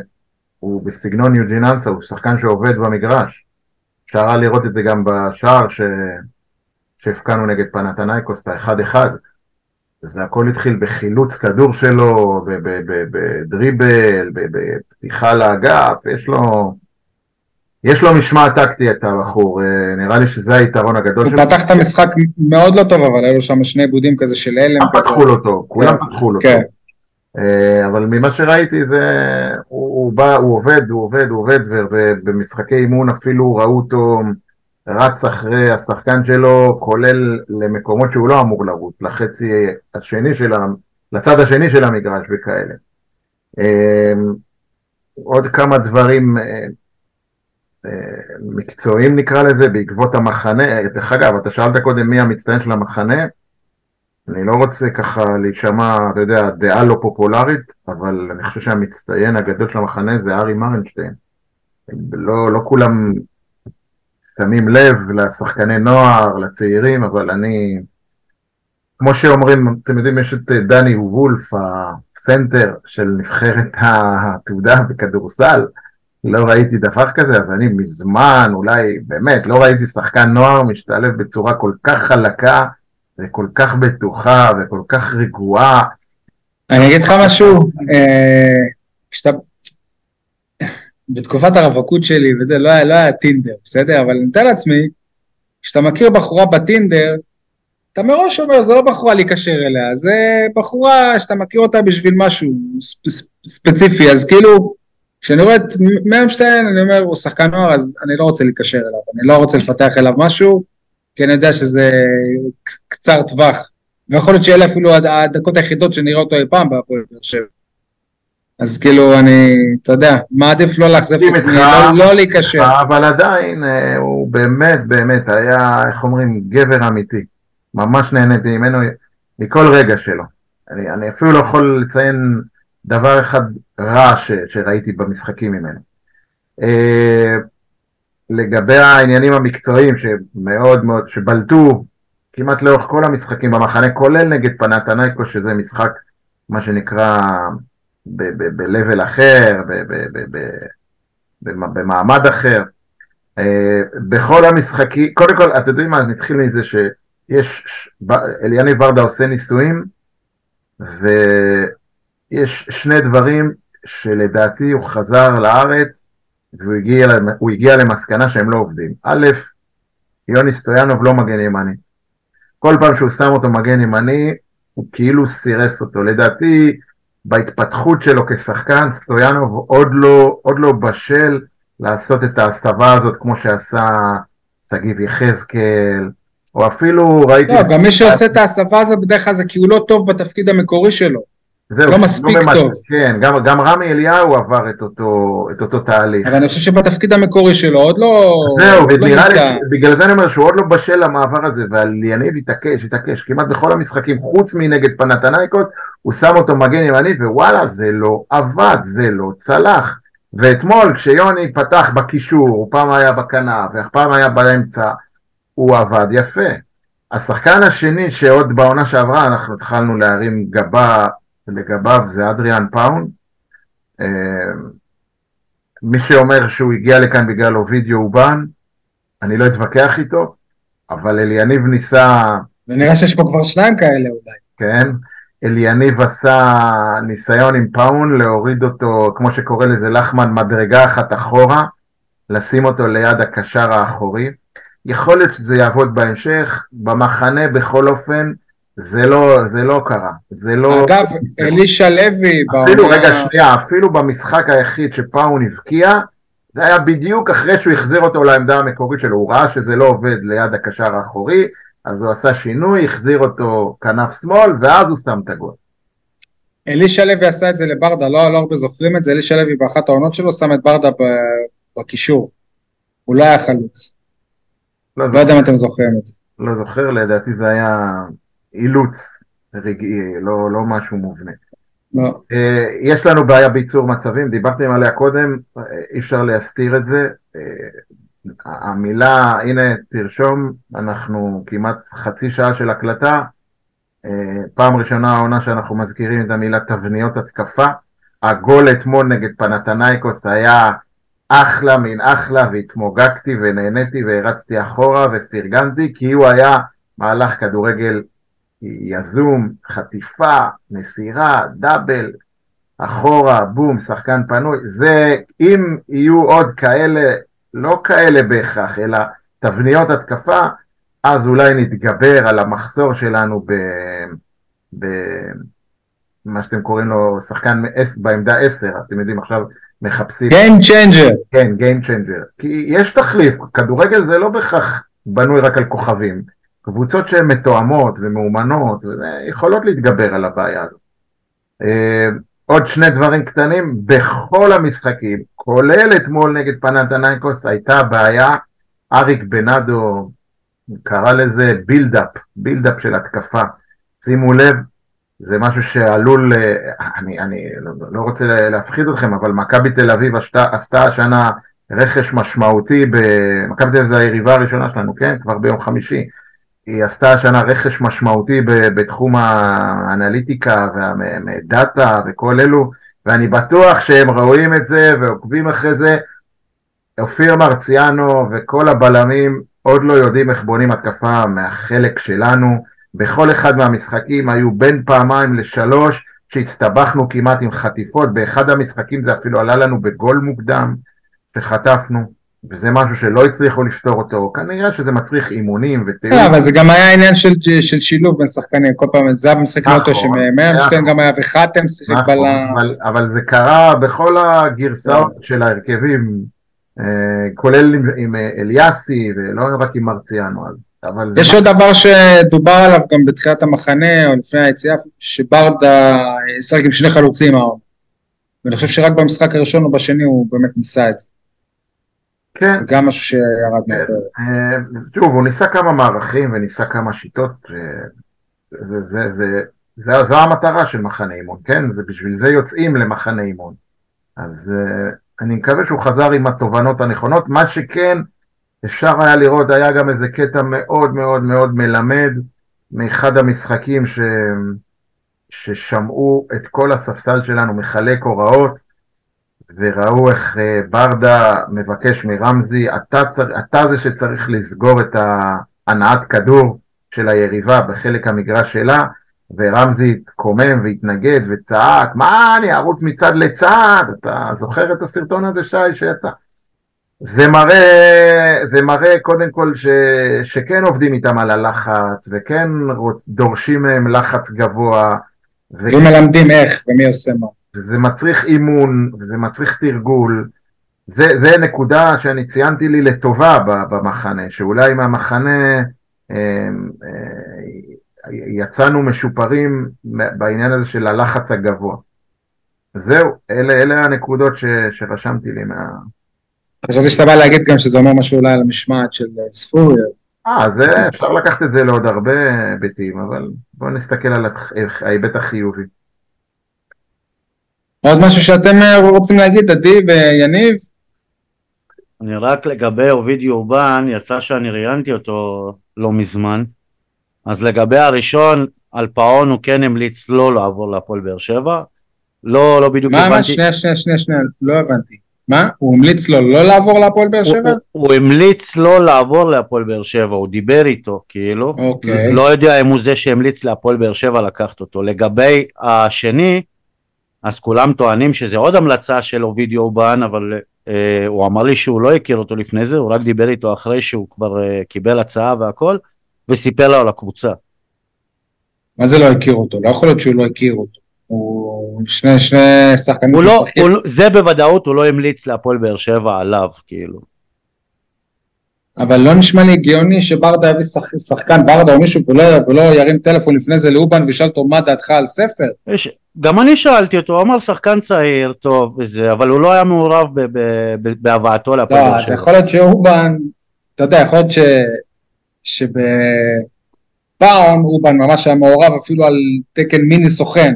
הוא בסגנון יוג'יננסה, הוא שחקן שעובד במגרש. אפשר היה לראות את זה גם בשער ש... שהפקענו נגד פנתנייקוס, את האחד-אחד. זה הכל התחיל בחילוץ כדור שלו, בדריבל, בפתיחה לאגף, יש לו... יש לו משמע טקטי את הבחור, אה, נראה לי שזה היתרון הגדול שלו. הוא פתח את המשחק מאוד לא טוב, אבל היו שם שני עיבודים כזה של הלם. כולם פתחו לו טוב, כולם כן, פתחו לו טוב. כן. אה, אבל ממה שראיתי זה, הוא בא, הוא עובד, הוא עובד, הוא עובד, ובמשחקי אימון אפילו ראו אותו רץ אחרי השחקן שלו, כולל למקומות שהוא לא אמור לרוץ, לחצי השני של, לצד השני של המגרש וכאלה. אה, עוד כמה דברים, מקצועיים נקרא לזה, בעקבות המחנה, דרך אגב, אתה שאלת קודם מי המצטיין של המחנה, אני לא רוצה ככה להישמע, אתה יודע, דעה לא פופולרית, אבל אני חושב שהמצטיין הגדול של המחנה זה ארי מרנשטיין. לא, לא כולם שמים לב לשחקני נוער, לצעירים, אבל אני, כמו שאומרים, אתם יודעים, יש את דני וולף, הסנטר של נבחרת התעודה בכדורסל, לא ראיתי דבר כזה, אז אני מזמן, אולי, באמת, לא ראיתי שחקן נוער משתלב בצורה כל כך חלקה וכל כך בטוחה וכל כך רגועה. אני אגיד לך משהו, אה, כשאתה... בתקופת הרווקות שלי וזה, לא היה, לא היה טינדר, בסדר? אבל אני מתאר לעצמי, כשאתה מכיר בחורה בטינדר, אתה מראש אומר, זו לא בחורה להיקשר אליה, זה בחורה שאתה מכיר אותה בשביל משהו ספציפי, אז כאילו, כשאני רואה את מרמשטיין, אני אומר, הוא שחקן נוער, אז אני לא רוצה להיקשר אליו, אני לא רוצה לפתח אליו משהו, כי אני יודע שזה קצר טווח, ויכול להיות שאלה אפילו הדקות היחידות שנראה אותו אי פעם בהפועל באר שבע. אז כאילו, אני, אתה יודע, מעדיף לא לאכזב את עצמי, לא, לא להיקשר. אבל עדיין, אה, הוא באמת, באמת היה, איך אומרים, גבר אמיתי. ממש נהניתי ממנו, מכל רגע שלו. אני, אני אפילו לא יכול לציין דבר אחד רע ש, שראיתי במשחקים ממנו. אה, לגבי העניינים המקצועיים שמאוד מאוד, שבלטו כמעט לאורך כל המשחקים במחנה, כולל נגד פנתנייקו, שזה משחק, מה שנקרא, ב-level אחר, במעמד אחר. אה, בכל המשחקים, קודם כל, אתם יודעים מה, נתחיל מזה שיש, אליאני ורדה עושה ניסויים, ו... יש שני דברים שלדעתי הוא חזר לארץ והוא הגיע למסקנה שהם לא עובדים. א', יוני סטויאנוב לא מגן ימני. כל פעם שהוא שם אותו מגן ימני, הוא כאילו סירס אותו. לדעתי, בהתפתחות שלו כשחקן, סטויאנוב עוד לא, עוד לא בשל לעשות את ההסבה הזאת כמו שעשה שגיב יחזקאל, או אפילו ראיתי... לא, גם מי שעושה את ההסבה הזאת בדרך כלל זה כי הוא לא טוב בתפקיד המקורי שלו. זהו, לא מספיק ממש- טוב. כן, גם, גם רמי אליהו עבר את אותו, את אותו תהליך. אבל אני חושב שבתפקיד המקורי שלו עוד לא... זהו, עוד לא. לי, בגלל זה אני אומר שהוא עוד לא בשל למעבר הזה, ועל יניב התעקש, התעקש, כמעט בכל המשחקים, חוץ מנגד פנתנייקוס, הוא שם אותו מגן ימני, ווואלה, זה לא עבד, זה לא צלח. ואתמול, כשיוני פתח בקישור, הוא פעם היה בכנף, ופעם היה באמצע, הוא עבד יפה. השחקן השני שעוד בעונה שעברה אנחנו התחלנו להרים גבה לגביו זה אדריאן פאון. אה, מי שאומר שהוא הגיע לכאן בגלל אובידיו אובן, אני לא אתווכח איתו, אבל אליניב ניסה, ונראה שיש פה כבר שניים כאלה אולי. כן, אליניב עשה ניסיון עם פאון להוריד אותו, כמו שקורא לזה לחמן, מדרגה אחת אחורה, לשים אותו ליד הקשר האחורי. יכול להיות שזה יעבוד בהמשך, במחנה בכל אופן, זה לא, זה לא קרה, זה לא... אגב, אלישע לוי, אפילו, בעונה- רגע, שנייה, אפילו במשחק היחיד שפאון הבקיע, זה היה בדיוק אחרי שהוא החזיר אותו לעמדה המקורית שלו, הוא ראה שזה לא עובד ליד הקשר האחורי, אז הוא עשה שינוי, החזיר אותו כנף שמאל, ואז הוא שם את הגול. אלישע לוי עשה את זה לברדה, לא, לא הרבה זוכרים את זה, אלישע לוי באחת העונות שלו שם את ברדה בקישור. הוא לא היה חלוץ. לא, לא יודע אם אתם זוכרים את זה. לא זוכר, לדעתי זה היה אילוץ רגעי, לא, לא משהו מובנה. לא. אה, יש לנו בעיה בייצור מצבים, דיברתם עליה קודם, אה, אי אפשר להסתיר את זה. אה, המילה, הנה תרשום, אנחנו כמעט חצי שעה של הקלטה, פעם ראשונה העונה שאנחנו מזכירים את המילה תבניות התקפה. הגול אתמול נגד פנתנייקוס היה אחלה מן אחלה והתמוגגתי ונהניתי והרצתי אחורה ופרגנתי כי הוא היה מהלך כדורגל יזום, חטיפה, מסירה, דאבל, אחורה, בום, שחקן פנוי. זה, אם יהיו עוד כאלה, לא כאלה בהכרח, אלא תבניות התקפה, אז אולי נתגבר על המחסור שלנו ב... ב מה שאתם קוראים לו שחקן מ- בעמדה 10, אתם יודעים עכשיו מחפשים, Game changer. כן, Game Changer, כי יש תחליף, כדורגל זה לא בהכרח בנוי רק על כוכבים, קבוצות שהן מתואמות ומאומנות, יכולות להתגבר על הבעיה הזאת. אה, עוד שני דברים קטנים, בכל המשחקים, כולל אתמול נגד פנתנייקוס, הייתה בעיה, אריק בנאדו קרא לזה build-up, build-up של התקפה. שימו לב, זה משהו שעלול, אה, אני, אני לא, לא רוצה להפחיד אתכם, אבל מכבי תל אביב עשתה, עשתה השנה רכש משמעותי, מכבי תל אביב זה היריבה הראשונה שלנו, כן? כבר ביום חמישי. היא עשתה השנה רכש משמעותי בתחום האנליטיקה והדאטה וכל אלו, ואני בטוח שהם רואים את זה ועוקבים אחרי זה. אופיר מרציאנו וכל הבלמים עוד לא יודעים איך בונים התקפה מהחלק שלנו. בכל אחד מהמשחקים היו בין פעמיים לשלוש שהסתבכנו כמעט עם חטיפות, באחד המשחקים זה אפילו עלה לנו בגול מוקדם שחטפנו, וזה משהו שלא הצליחו לפתור אותו, כנראה שזה מצריך אימונים ותיאום. לא, אבל זה גם היה עניין של, של שילוב בין שחקנים, כל פעם זה היה נכון, נוטו שמרשטיין נכון. גם היה וחתם שיחק נכון, בלם. אבל, אבל זה קרה בכל הגרסאות של ההרכבים, אה, כולל עם, עם אה, אליאסי ולא רק עם מרציאנו, אז, אבל יש עוד דבר שדובר עליו גם בתחילת המחנה או לפני היציאה, שברדה ישחק עם שני חלוצים העונה. ואני חושב שרק במשחק הראשון או בשני הוא באמת ניסה את זה. כן, גם משהו שירד מהפרק. אה, שוב, הוא ניסה כמה מערכים וניסה כמה שיטות, אה, זה, זה, זה, זה, זו המטרה של מחנה אימון, כן? זה בשביל זה יוצאים למחנה אימון. אז אה, אני מקווה שהוא חזר עם התובנות הנכונות, מה שכן, אפשר היה לראות, היה גם איזה קטע מאוד מאוד מאוד מלמד מאחד המשחקים ש... ששמעו את כל הספסל שלנו מחלק הוראות וראו איך אה, ברדה מבקש מרמזי, אתה, צר... אתה זה שצריך לסגור את ההנעת כדור של היריבה בחלק המגרש שלה, ורמזי התקומם והתנגד וצעק, מה אני ארוץ מצד לצד, אתה זוכר את הסרטון הזה שי שיצא? זה מראה, זה מראה קודם כל ש, שכן עובדים איתם על הלחץ וכן דורשים מהם לחץ גבוה ומלמדים איך ומי עושה מה. זה מצריך אימון, וזה מצריך תרגול. זה, זה נקודה שאני ציינתי לי לטובה במחנה, שאולי מהמחנה אה, אה, יצאנו משופרים בעניין הזה של הלחץ הגבוה. זהו, אלה, אלה הנקודות ש, שרשמתי לי מה... חשבתי שאתה בא להגיד גם שזה אומר משהו אולי על המשמעת של אה, ספוריה. אה, זה, אפשר לקחת את זה לעוד הרבה היבטים, אבל בואו נסתכל על ההיבט החיובי. עוד משהו שאתם אה, רוצים להגיד, עדי ויניב? אני רק לגבי אובידי אורבן, יצא שאני ראיינתי אותו לא מזמן, אז לגבי הראשון, על פאון הוא כן המליץ לא לעבור להפועל באר שבע, לא, לא בדיוק מה, מה, הבנתי, שנייה, שנייה, שנייה, שנייה, לא הבנתי. מה? הוא המליץ לו לא לעבור להפועל באר הוא, שבע? הוא, הוא המליץ לא לעבור להפועל באר שבע, הוא דיבר איתו כאילו, אוקיי. לא יודע אם הוא זה שהמליץ להפועל באר שבע לקחת אותו. לגבי השני, אז כולם טוענים שזה עוד המלצה של אובידי אורבן, אבל אה, הוא אמר לי שהוא לא הכיר אותו לפני זה, הוא רק דיבר איתו אחרי שהוא כבר אה, קיבל הצעה והכל, וסיפר לו על הקבוצה. מה זה לא הכיר אותו? לא יכול להיות שהוא לא הכיר אותו. הוא שני, שני שחקנים הוא לא. הוא, לא- זה בוודאות הוא לא המליץ להפועל באר שבע עליו, כאילו. אבל לא נשמע לי הגיוני שברדה יביא שח- שחקן ברדה או מישהו ולא, ולא ירים טלפון לפני זה לאובן וישאל אותו מה דעתך על ספר. יש, גם אני שאלתי אותו, הוא אמר שחקן צעיר, טוב וזה, אבל הוא לא היה מעורב בהבאתו להפועל לא, אז. יכול להיות שאובן, אתה יודע, יכול להיות ש... שבפאון אובן ממש היה מעורב אפילו על תקן מיני סוכן.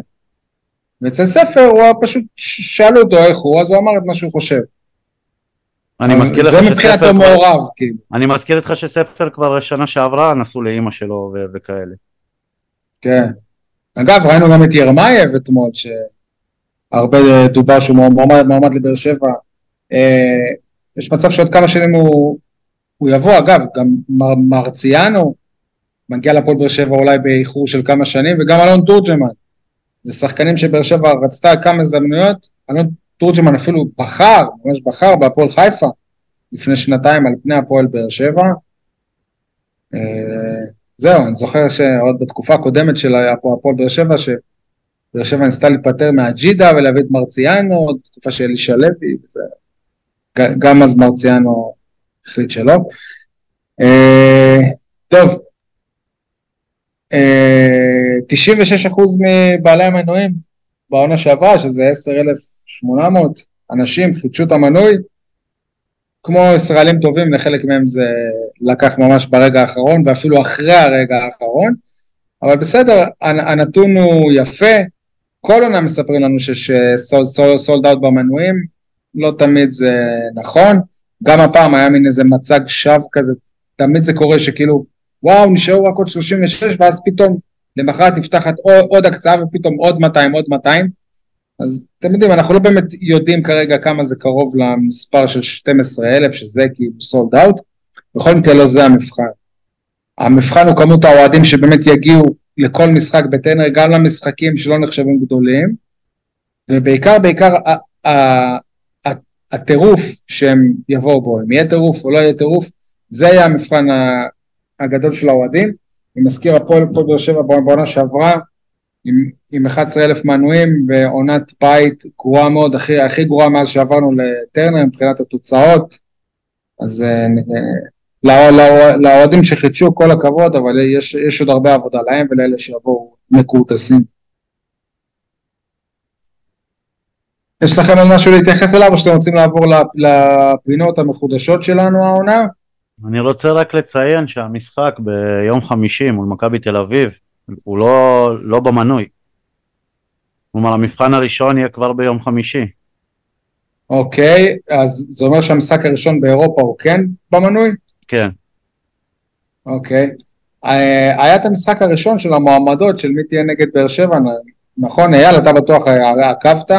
ואצל ספר הוא פשוט, שאלו אותו איך הוא, אז הוא אמר את מה שהוא חושב. אני מזכיר לך זה שספר מבחינתו כבר, מעורב, כאילו. אני מזכיר לך שספר כבר שנה שעברה נסעו לאימא שלו וכאלה. כן. אגב, ראינו גם את ירמייב אתמול, שהרבה דובר שהוא מועמד, מועמד לבאר שבע. אה, יש מצב שעוד כמה שנים הוא, הוא יבוא, אגב, גם מר, מרציאנו מגיע לפועל באר שבע אולי באיחור של כמה שנים, וגם אלון תורג'מן. זה שחקנים שבאר שבע רצתה כמה הזדמנויות, אלון תורג'מן אפילו בחר, ממש בחר בהפועל חיפה לפני שנתיים על פני הפועל באר שבע. זהו, אני זוכר שעוד בתקופה הקודמת של הפועל באר שבע, שבאר שבע ניסתה להיפטר מהג'ידה ולהביא את מרציאנו, עוד תקופה של אלישע לוי, גם אז מרציאנו החליט שלא. אה, טוב, אה, 96% מבעלי המנויים בעונה שעברה, שזה 10,800 אנשים, חידשו את המנוי. כמו ישראלים טובים, לחלק מהם זה לקח ממש ברגע האחרון, ואפילו אחרי הרגע האחרון. אבל בסדר, הנ- הנתון הוא יפה. כל עונה מספרים לנו שיש סולד אאוט במנויים, לא תמיד זה נכון. גם הפעם היה מין איזה מצג שווא כזה, תמיד זה קורה שכאילו, וואו, נשארו רק עוד 36, ואז פתאום למחרת נפתחת עוד, עוד הקצאה, ופתאום עוד 200, עוד 200. אז אתם יודעים, אנחנו לא באמת יודעים כרגע כמה זה קרוב למספר של 12,000, שזה כאילו סולד אאוט. בכל מקרה לא זה המבחן. המבחן הוא כמות האוהדים שבאמת יגיעו לכל משחק בטנר, גם למשחקים שלא נחשבים גדולים, ובעיקר, בעיקר הטירוף שהם יבואו בו, אם יהיה טירוף או לא יהיה טירוף, זה יהיה המבחן הגדול של האוהדים. אני מזכיר, הפועל פה באר שבע בעונה שעברה, עם, עם 11,000 מנויים ועונת בית גרועה מאוד, הכי, הכי גרועה מאז שעברנו לטרנר מבחינת התוצאות. אז אה, אה, לא- לא- לאוהדים שחידשו כל הכבוד, אבל יש, יש עוד הרבה עבודה להם ולאלה שיבואו מכורטסים. יש לכם עוד משהו להתייחס אליו או שאתם רוצים לעבור לפ- לפינות המחודשות שלנו העונה? אני רוצה רק לציין שהמשחק ביום חמישי מול מכבי תל אביב הוא לא, לא במנוי. כלומר המבחן הראשון יהיה כבר ביום חמישי. אוקיי, אז זה אומר שהמשחק הראשון באירופה הוא כן במנוי? כן. אוקיי. אה, היה את המשחק הראשון של המועמדות של מי תהיה נגד באר שבע, נכון? אייל, אתה בטוח אה, עקבת?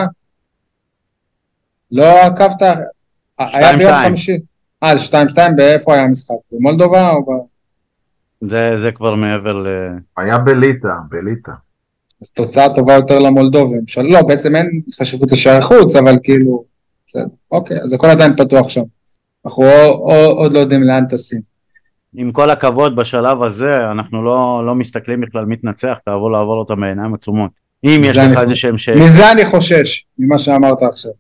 לא עקבת? היה שתיים, ביום שתיים. חמישי. אה, זה 2-2, באיפה היה המשחק? במולדובה או ב... זה, זה כבר מעבר ל... היה בליטא, בליטא. אז תוצאה טובה יותר למולדובים. של... לא, בעצם אין חשיבות לשער חוץ, אבל כאילו... בסדר. אוקיי, אז הכל עדיין פתוח שם. אנחנו או, או, עוד לא יודעים לאן טסים. עם כל הכבוד בשלב הזה אנחנו לא, לא מסתכלים בכלל מי תנצח, תעבור לעבור אותם בעיניים עצומות. אם יש לך. איזה שהם ש... מזה אני חושש, ממה שאמרת עכשיו.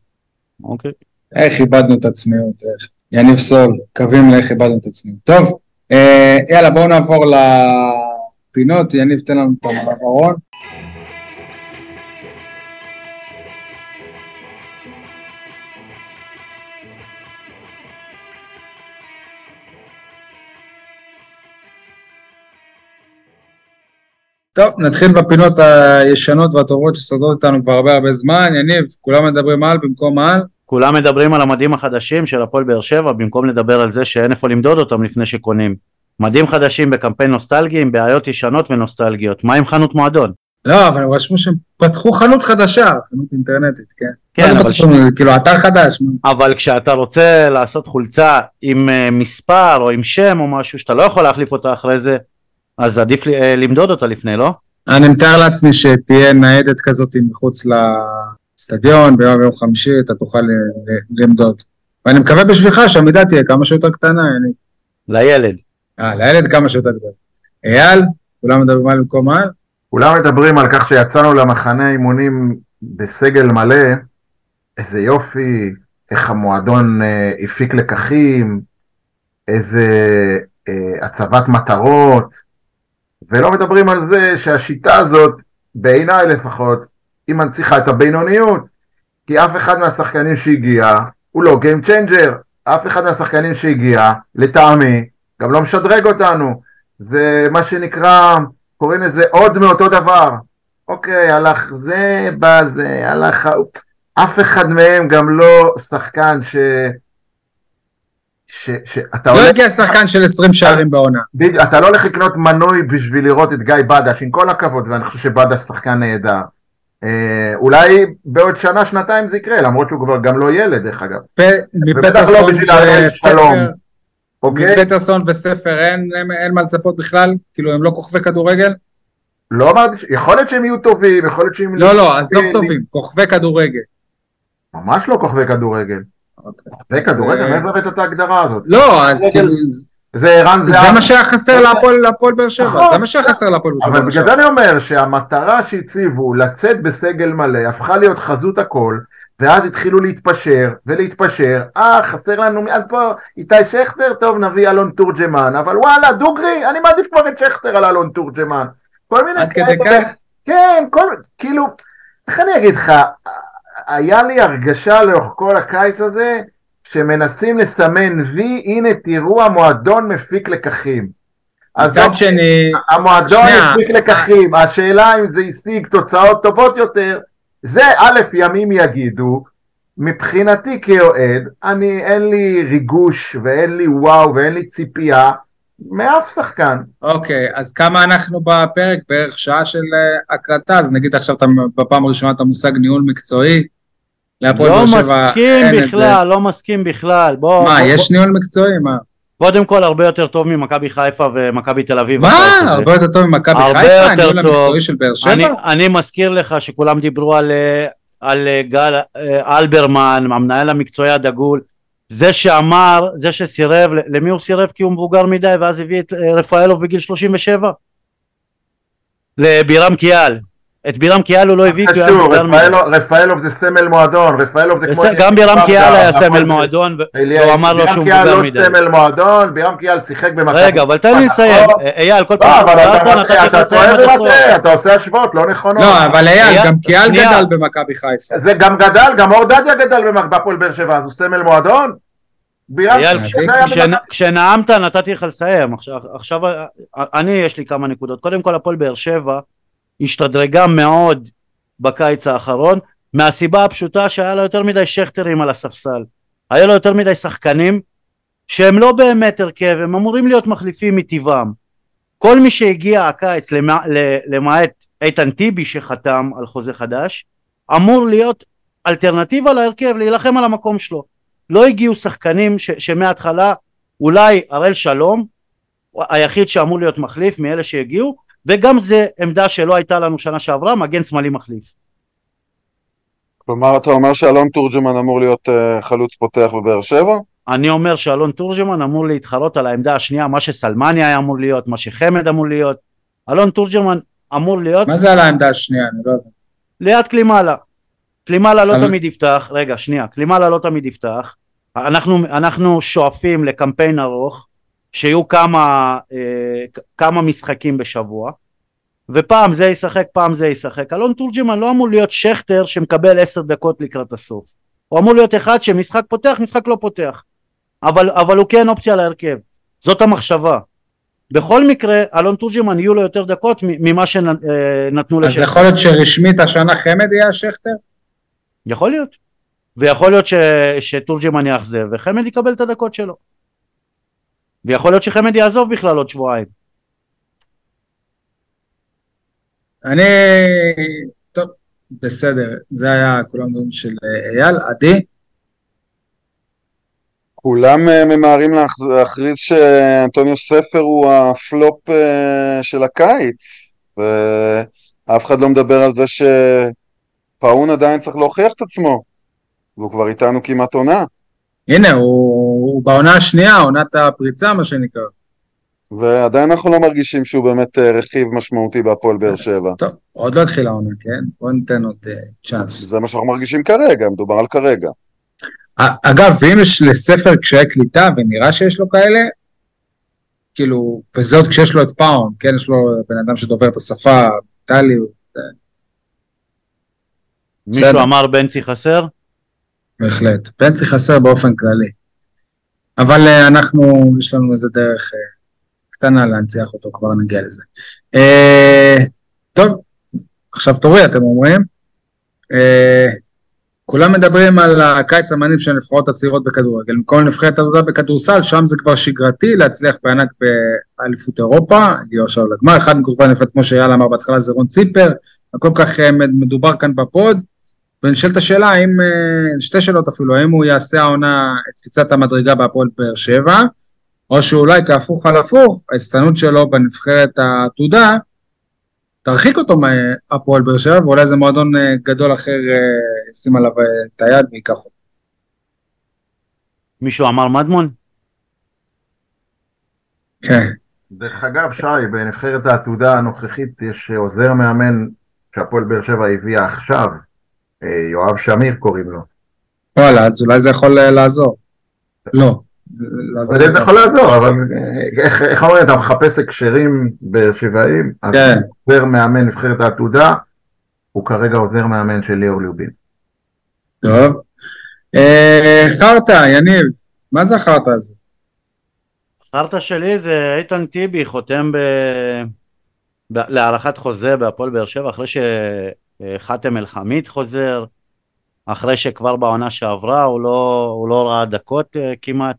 אוקיי. איך איבדנו את הצניעות, איך. יניב סול, קווים לאיך איבדנו את הצניעות. טוב, יאללה בואו נעבור לפינות, יניב תן לנו את המעברון. טוב, נתחיל בפינות הישנות והטובות שסודרות איתנו כבר הרבה הרבה זמן. יניב, כולם מדברים על במקום על. כולם מדברים על המדים החדשים של הפועל באר שבע במקום לדבר על זה שאין איפה למדוד אותם לפני שקונים. מדים חדשים בקמפיין נוסטלגי עם בעיות ישנות ונוסטלגיות. מה עם חנות מועדון? לא, אבל רשמו שהם פתחו חנות חדשה, חנות אינטרנטית, כן. כן, מה זה אבל פתחו? כאילו, אתר חדש. אבל כשאתה רוצה לעשות חולצה עם אה, מספר או עם שם או משהו שאתה לא יכול להחליף אותה אחרי זה, אז עדיף לי- אה, למדוד אותה לפני, לא? אני מתאר לעצמי שתהיה ניידת כזאת מחוץ לאצטדיון, ביום יום חמישי אתה תוכל ל- ל- למדוד. ואני מקווה בשבילך שהמידה תהיה כמה שיותר קטנה, אני... לילד. אה, לילד כמה שיותר גדול. אייל, כולם מדברים על במקום על? כולם מדברים על כך שיצאנו למחנה אימונים בסגל מלא, איזה יופי, איך המועדון אה, הפיק לקחים, איזה אה, הצבת מטרות, ולא מדברים על זה שהשיטה הזאת, בעיניי לפחות, היא מנציחה את הבינוניות, כי אף אחד מהשחקנים שהגיע הוא לא Game Changer, אף אחד מהשחקנים שהגיע, לטעמי, גם לא משדרג אותנו, זה מה שנקרא, קוראים לזה עוד מאותו דבר. אוקיי, הלך זה, בא זה, הלך... אף אחד מהם גם לא שחקן ש... ש... שאתה לא הולך... הגיע שחקן של 20 שערים בעונה. אתה לא הולך לקנות מנוי בשביל לראות את גיא בדש, עם כל הכבוד, ואני חושב שבדש שחקן נהדר. אה, אולי בעוד שנה, שנתיים זה יקרה, למרות שהוא כבר גם לא ילד, דרך אגב. פ- ובטח לא בשביל להראות שלום. אוקיי? מפטרסון וספר אין, אין, אין מה לצפות בכלל? כאילו הם לא כוכבי כדורגל? לא אמרתי, ש- יכול להיות שהם יהיו טובים, יכול להיות שהם... לא, לא, עזוב טובים, כוכבי כדורגל. ממש לא כוכבי כדורגל. אוקיי. כוכבי כדורגל, זה- מאיפה הבאת את ההגדרה הזאת? לא, אז כאילו, זה ערן זה זהבי. מה שהיה חסר להפועל להפועל באר שבע, נכון. זה מה שהיה חסר להפועל באר שבע. אבל בגלל זה אני אומר שהמטרה שהציבו לצאת בסגל מלא הפכה להיות חזות הכל ואז התחילו להתפשר ולהתפשר אה חסר לנו אז פה איתי שכטר טוב נביא אלון תורג'מן אבל וואלה דוגרי אני מעדיף כבר את שכטר על אלון תורג'מן כל מיני עד כדי. כך? כן כל כאילו איך אני אגיד לך היה לי הרגשה לאורך כל הקיץ הזה שמנסים לסמן וי הנה תראו המועדון מפיק לקחים אז מצד שני, המועדון שנייה. הפיק לקחים, השאלה אם זה השיג תוצאות טובות יותר, זה א' ימים יגידו, מבחינתי כאוהד, אני אין לי ריגוש ואין לי וואו ואין לי ציפייה מאף שחקן. אוקיי, אז כמה אנחנו בפרק? בערך שעה של אה, הקלטה, אז נגיד עכשיו אתה בפעם הראשונה את המושג ניהול מקצועי. להפועל לא באר שבע מסכים אין את זה. בכלל, לא מסכים בכלל. בוא, מה, בוא, יש ניהול מקצועי? מה? קודם כל הרבה יותר טוב ממכבי חיפה ומכבי תל אביב. מה? הרבה יותר טוב ממכבי הרבה חיפה? יותר הניהול. המקצועי של באר שבע? אני, אני מזכיר לך שכולם דיברו על, אה, על אה, גל אה, אלברמן, המנהל המקצועי הדגול, זה שאמר, זה שסירב, למי הוא סירב? כי הוא מבוגר מדי ואז הביא את רפאלוב בגיל 37? לבירם קיאל. את בירם קיאל הוא לא הביא כי הוא היה מדי. רפאלו- רפאלוב זה סמל מועדון, רפאלוב זה כמו... גם בירם קיאל היה סמל מועדון והוא אמר לו בירם שהוא קיאל מבוגר לא מדי. סמל מועדון, בירם קיאל שיחק במכבי... רגע, אבל תן לי לסיים. אה, אייל, כל לא, פעם אתה- טועה. ומטעה, אתה עושה השוואות לא נכונות. לא, אבל אייל, גם קיאל. גדל במכבי חיפה. זה גם גדל, גם אור דדיה גדל בהפועל באר שבע, אז הוא סמל מועדון? בירם אייל, קיאל כשנאמת נתתי לך לסיים, עכשיו, אה, אני יש לי כמה נקודות, קודם כל הפועל באר שבע השתדרגה מאוד בקיץ האחרון, מהסיבה הפשוטה שהיה לו יותר מדי שכטרים על הספסל, היה לו יותר מדי שחקנים שהם לא באמת הרכב, הם אמורים להיות מחליפים מטבעם, כל מי שהגיע הקיץ למע- למעט איתן טיבי שחתם על חוזה חדש, אמור להיות אלטרנטיבה להרכב, להילחם על המקום שלו. לא הגיעו שחקנים ש, שמההתחלה אולי הראל שלום היחיד שאמור להיות מחליף מאלה שהגיעו וגם זה עמדה שלא הייתה לנו שנה שעברה מגן שמאלי מחליף כלומר, אתה אומר שאלון תורג'מן אמור להיות אה, חלוץ פותח בבאר שבע? אני אומר שאלון תורג'מן אמור להתחרות על העמדה השנייה מה שסלמני היה אמור להיות מה שחמד אמור להיות אלון תורג'מן אמור להיות מה זה על העמדה השנייה? אני לא יודע. ליד קלימאלה. קלימאלה לא סל- תמיד יפתח, רגע שנייה, קלימאלה לא תמיד יפתח, אנחנו, אנחנו שואפים לקמפיין ארוך, שיהיו כמה, אה, כמה משחקים בשבוע, ופעם זה ישחק, פעם זה ישחק. אלון תורג'מן לא אמור להיות שכטר שמקבל עשר דקות לקראת הסוף. הוא אמור להיות אחד שמשחק פותח, משחק לא פותח. אבל, אבל הוא כן אופציה להרכב. זאת המחשבה. בכל מקרה, אלון תורג'מן יהיו לו יותר דקות ממה שנתנו אז לשכטר. יכול להיות שרשמית השנה חמד יהיה השכטר? יכול להיות. ויכול להיות ש, שתורג'מן יאכזב וחמד יקבל את הדקות שלו. ויכול להיות שחמד יעזוב בכלל עוד שבועיים. אני... טוב, בסדר. זה היה כולם דברים של אה, אייל. עדי? כולם אה, ממהרים להכ- להכריז שאנטוניו ספר הוא הפלופ אה, של הקיץ, ואף אחד לא מדבר על זה שפאון עדיין צריך להוכיח את עצמו, והוא כבר איתנו כמעט עונה, הנה, הוא, הוא בעונה השנייה, עונת הפריצה, מה שנקרא. ועדיין אנחנו לא מרגישים שהוא באמת אה, רכיב משמעותי בהפועל באר שבע. טוב, עוד לא התחילה העונה, כן? בוא ניתן עוד אה, צ'אנס. זה מה שאנחנו מרגישים כרגע, מדובר על כרגע. א- אגב, ואם יש לספר קשיי קליטה, ונראה שיש לו כאלה, כאילו, וזה עוד כשיש לו את פאון, כן? יש לו בן אדם שדובר את השפה, טלי, מישהו. אמר בנצי חסר? בהחלט. פנסי חסר באופן כללי. אבל אה, אנחנו, יש לנו איזה דרך אה, קטנה להנציח אותו, כבר נגיע לזה. אה, טוב, עכשיו תורי, אתם אומרים. אה, כולם מדברים על הקיץ המניב של הנבחרות הצעירות בכדורגל. במקום נבחרת עבודה בכדורסל, שם זה כבר שגרתי להצליח בענק באליפות אירופה, הגיעו עכשיו לגמר, אחד מכוכבי הנבחרת, כמו שאייל אמר בהתחלה, זה רון ציפר, הכל כך מדובר כאן בפוד. ונשאלת השאלה האם, אה, שתי שאלות אפילו, האם הוא יעשה העונה את קפיצת המדרגה בהפועל באר שבע, או שאולי כהפוך על הפוך, ההצטיינות שלו בנבחרת העתודה, תרחיק אותו מהפועל באר שבע, ואולי איזה מועדון אה, גדול אחר אה, ישים עליו את היד וייקח אותו. מישהו אמר מדמון? כן. דרך אגב, שי, בנבחרת העתודה הנוכחית יש עוזר מאמן שהפועל באר שבע הביאה עכשיו, יואב שמיר קוראים לו. וואלה, אז אולי זה יכול אה, לעזור. לא. זה יכול לעזור, אבל אה, איך- אומרים, אתה מחפש הקשרים באר שבעים, אז כן. עוזר מאמן נבחרת העתודה, הוא כרגע עוזר מאמן של ליאור ליובין. טוב. אה, חרטא, יניב, מה זה החרטא הזה? חרטא שלי זה איתן טיבי חותם. ב... להארכת חוזה בהפועל באר שבע אחרי שחאתם אל חמיד חוזר, אחרי שכבר בעונה שעברה הוא לא, הוא לא ראה דקות אה, כמעט.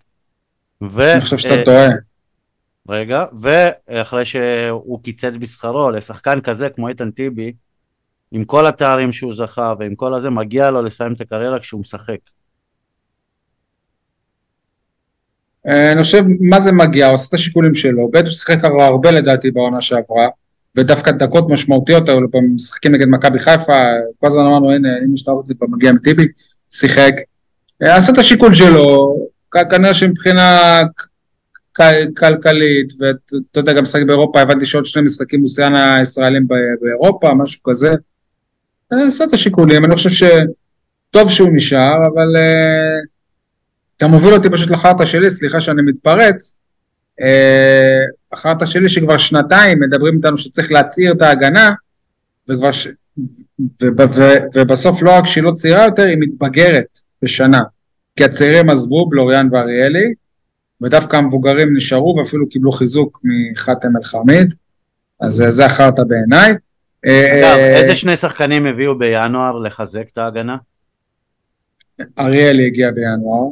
ו... אני חושב שאתה אה, טועה. רגע, ואחרי שהוא קיצץ בשכרו לשחקן כזה כמו איתן טיבי, עם כל התארים שהוא זכה ועם כל הזה, מגיע לו לסיים את הקריירה כשהוא משחק. אה, אני חושב, מה זה מגיע? הוא עושה את השיקולים שלו. ב' הוא שיחק הרבה לדעתי בעונה שעברה, ודווקא דקות משמעותיות היו לו במשחקים נגד מכבי חיפה, כל הזמן אמרנו, הנה, אם יש את האופציה פה מגיע מטיבי, שיחק. אה, עשה את השיקול שלו, כנראה שמבחינה כלכלית, ואתה יודע, גם משחק באירופה, הבנתי שעוד שני משחקים הוא שיאן הישראלים באירופה, משהו כזה. אה, עשה את השיקולים, אני חושב שטוב שהוא נשאר, אבל... אה, אתה מוביל אותי פשוט לחרטא שלי, סליחה שאני מתפרץ. אה, החרטא שלי שכבר שנתיים מדברים איתנו שצריך להצעיר את ההגנה, וכבר ש... ו... ו... ו... ובסוף לא רק שהיא לא צעירה יותר, היא מתבגרת בשנה. כי הצעירים עזבו, בלוריאן ואריאלי, ודווקא המבוגרים נשארו ואפילו קיבלו חיזוק מחאתם אל-חמיד, אז אה, זה החרטא בעיניי. אה, אגב, איזה שני שחקנים הביאו בינואר לחזק את ההגנה? אריאלי הגיע בינואר.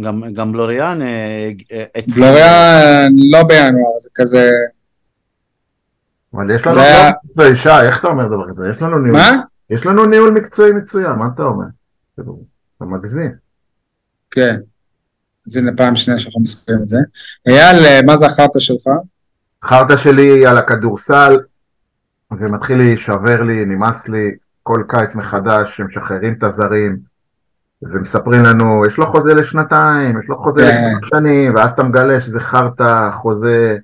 גם, גם בלוריאן אה, אה, התחיל- בלוריאן לא בינואר, זה כזה... אבל יש לנו זה ניהול מקצועי, שי, איך אתה אומר דבר כזה? יש לנו ניהול, מה? יש לנו ניהול מקצועי מצוין, מה אתה אומר? אתה מגזים. כן. אז הנה פעם שנייה שאנחנו מסתכלים את זה. אייל, אה, מה זה החרטא שלך? חרטא שלי על הכדורסל, ומתחיל להישבר לי, נמאס לי, כל קיץ מחדש, שמשחררים את הזרים, ומספרים לנו, יש לו חוזה לשנתיים, יש לו חוזה כן. לשלוש שנים, ואז אתה מגלה שזה חרטא, חוזה,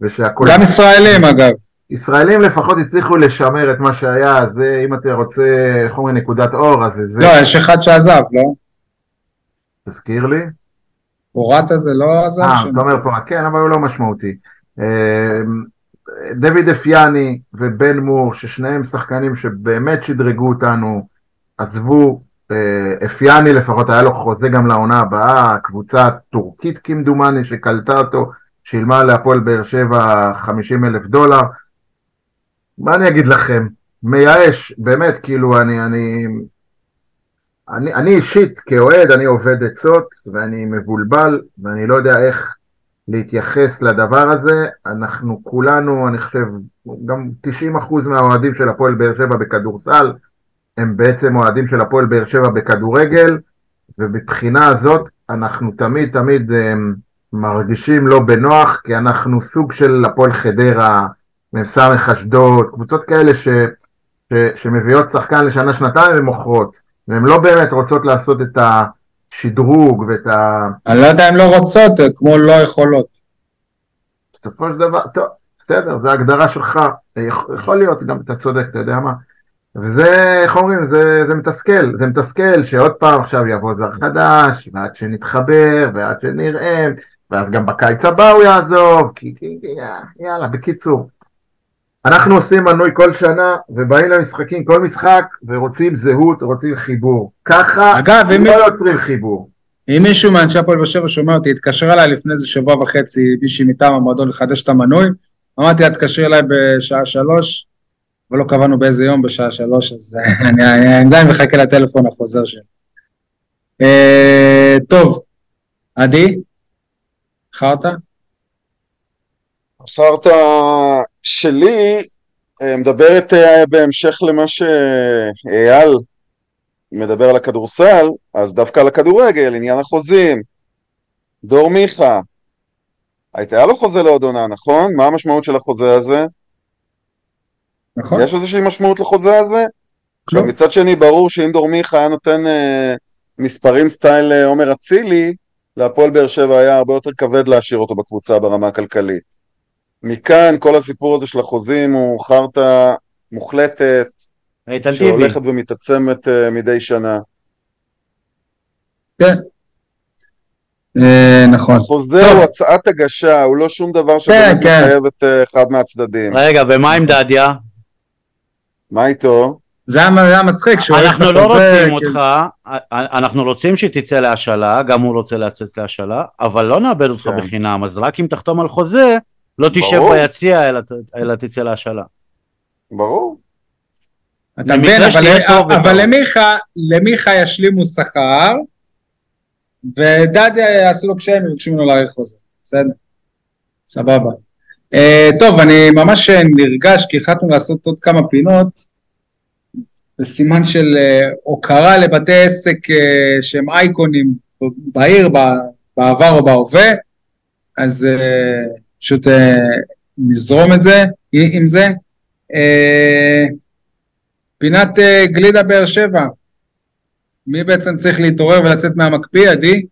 ושהכול... גם ישראלים אגב. ישראלים לפחות הצליחו לשמר את מה שהיה, זה אם אתה רוצה, איך אומרים, נקודת אור, אז זה... לא, יש אחד שעזב, לא? תזכיר לי. פורטה זה לא עזב? אה? אתה אומר פה, כן, אבל הוא לא משמעותי. אה, דוד אפיאני ובן מור, ששניהם שחקנים שבאמת שדרגו אותנו, עזבו, אפיאני לפחות היה לו חוזה גם לעונה הבאה, קבוצה טורקית כמדומני שקלטה אותו, שילמה להפועל באר שבע 50 אלף דולר. מה אני אגיד לכם? מייאש, באמת, כאילו, אני, אני, אני, אני אישית, כאוהד, אני עובד עצות, ואני מבולבל, ואני לא יודע איך להתייחס לדבר הזה. אנחנו כולנו, אני חושב, גם 90% מהאוהדים של הפועל באר שבע בכדורסל, הם בעצם אוהדים של הפועל באר שבע בכדורגל, ומבחינה הזאת, אנחנו תמיד תמיד הם, מרגישים לא בנוח, כי אנחנו סוג של הפועל חדרה, מ"ס אשדוד, קבוצות כאלה ש, ש, שמביאות שחקן לשנה-שנתיים ומוכרות, והן לא באמת רוצות לעשות את השדרוג ואת ה... אני לא יודע אם לא רוצות, כמו לא יכולות. בסופו של דבר, טוב, בסדר, זו הגדרה שלך, יכול, יכול להיות, גם אתה צודק, אתה יודע מה. וזה, איך אומרים, זה, זה מתסכל, זה מתסכל שעוד פעם עכשיו יבוא זר חדש, ועד שנתחבר, ועד שנראה, ואז גם בקיץ הבא הוא יעזוב, כי, כי, כי יאללה, בקיצור. אנחנו עושים מנוי כל שנה, ובאים למשחקים כל משחק, ורוצים זהות, רוצים חיבור. ככה אגב, אם- לא יוצרים חיבור. אם מישהו מאנשי הפועל באר שבע שומע אותי, התקשר אליי לפני איזה שבוע וחצי, מישהי מטעם המועדון לחדש את המנוי, אמרתי לה, תתקשרי אליי בשעה שלוש, ולא קבענו באיזה יום בשעה שלוש, אז (laughs) אני אני עדיין מחכה לטלפון החוזר שלי. אה, טוב, עדי, חרטא? החרטא שלי אה, מדברת אה, בהמשך למה שאייל מדבר על הכדורסל, אז דווקא על הכדורגל, עניין החוזים. דור מיכה, הייתה לו חוזה לעוד עונה, נכון? מה המשמעות של החוזה הזה? נכון? יש איזושהי משמעות לחוזה הזה? עכשיו לא. מצד שני ברור שאם דור מיכה היה נותן אה, מספרים סטייל אה, עומר אצילי, להפועל באר שבע היה הרבה יותר כבד להשאיר אותו בקבוצה ברמה הכלכלית. מכאן כל הסיפור הזה של החוזים הוא חרטא מוחלטת. שהולכת ומתעצמת אה, מדי שנה. כן. אה, נכון. החוזה טוב. הוא הצעת הגשה, הוא לא שום דבר שבאמת כן. מחייב את אה, אחד מהצדדים. רגע, ומה עם דדיה? מה איתו? זה היה מצחיק, אנחנו לא רוצים כאילו. אותך, אנחנו רוצים שתצא להשאלה, גם הוא רוצה לצאת להשאלה, אבל לא נאבד אותך כן. בחינם, אז רק אם תחתום על חוזה, לא תשב. ביציע אלא תצא להשאלה. ברור. אתה מבין, אבל. למיכה, למיכה ישלימו שכר, ודדיה יעשו לו קשיים ויבקשו ממנו להאריך חוזה, בסדר? סבבה. Uh, טוב, אני ממש נרגש, כי החלטנו לעשות עוד כמה פינות, בסימן של uh, הוקרה לבתי עסק uh, שהם אייקונים בעיר, בעבר או בהווה, אז uh, פשוט uh, נזרום את זה, עם זה. Uh, פינת אה, גלידה באר שבע. מי בעצם צריך להתעורר ולצאת מהמקפיא, עדי?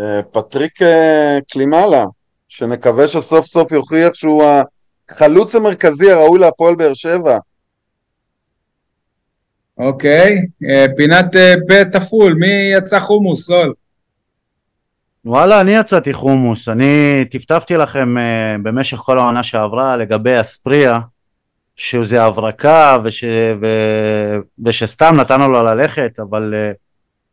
אה, פטריק אה, קלימאלה, שנקווה שסוף סוף יוכיח שהוא החלוץ המרכזי הראוי להפועל באר שבע. אוקיי. אה, פינת אה, בית עפול, מי יצא חומוס, סול? וואלה, אני יצאתי חומוס, אני טפטפתי לכם אה, במשך כל העונה שעברה לגבי אספריה, שזה הברקה וש, ו, ושסתם נתנו לו ללכת, אבל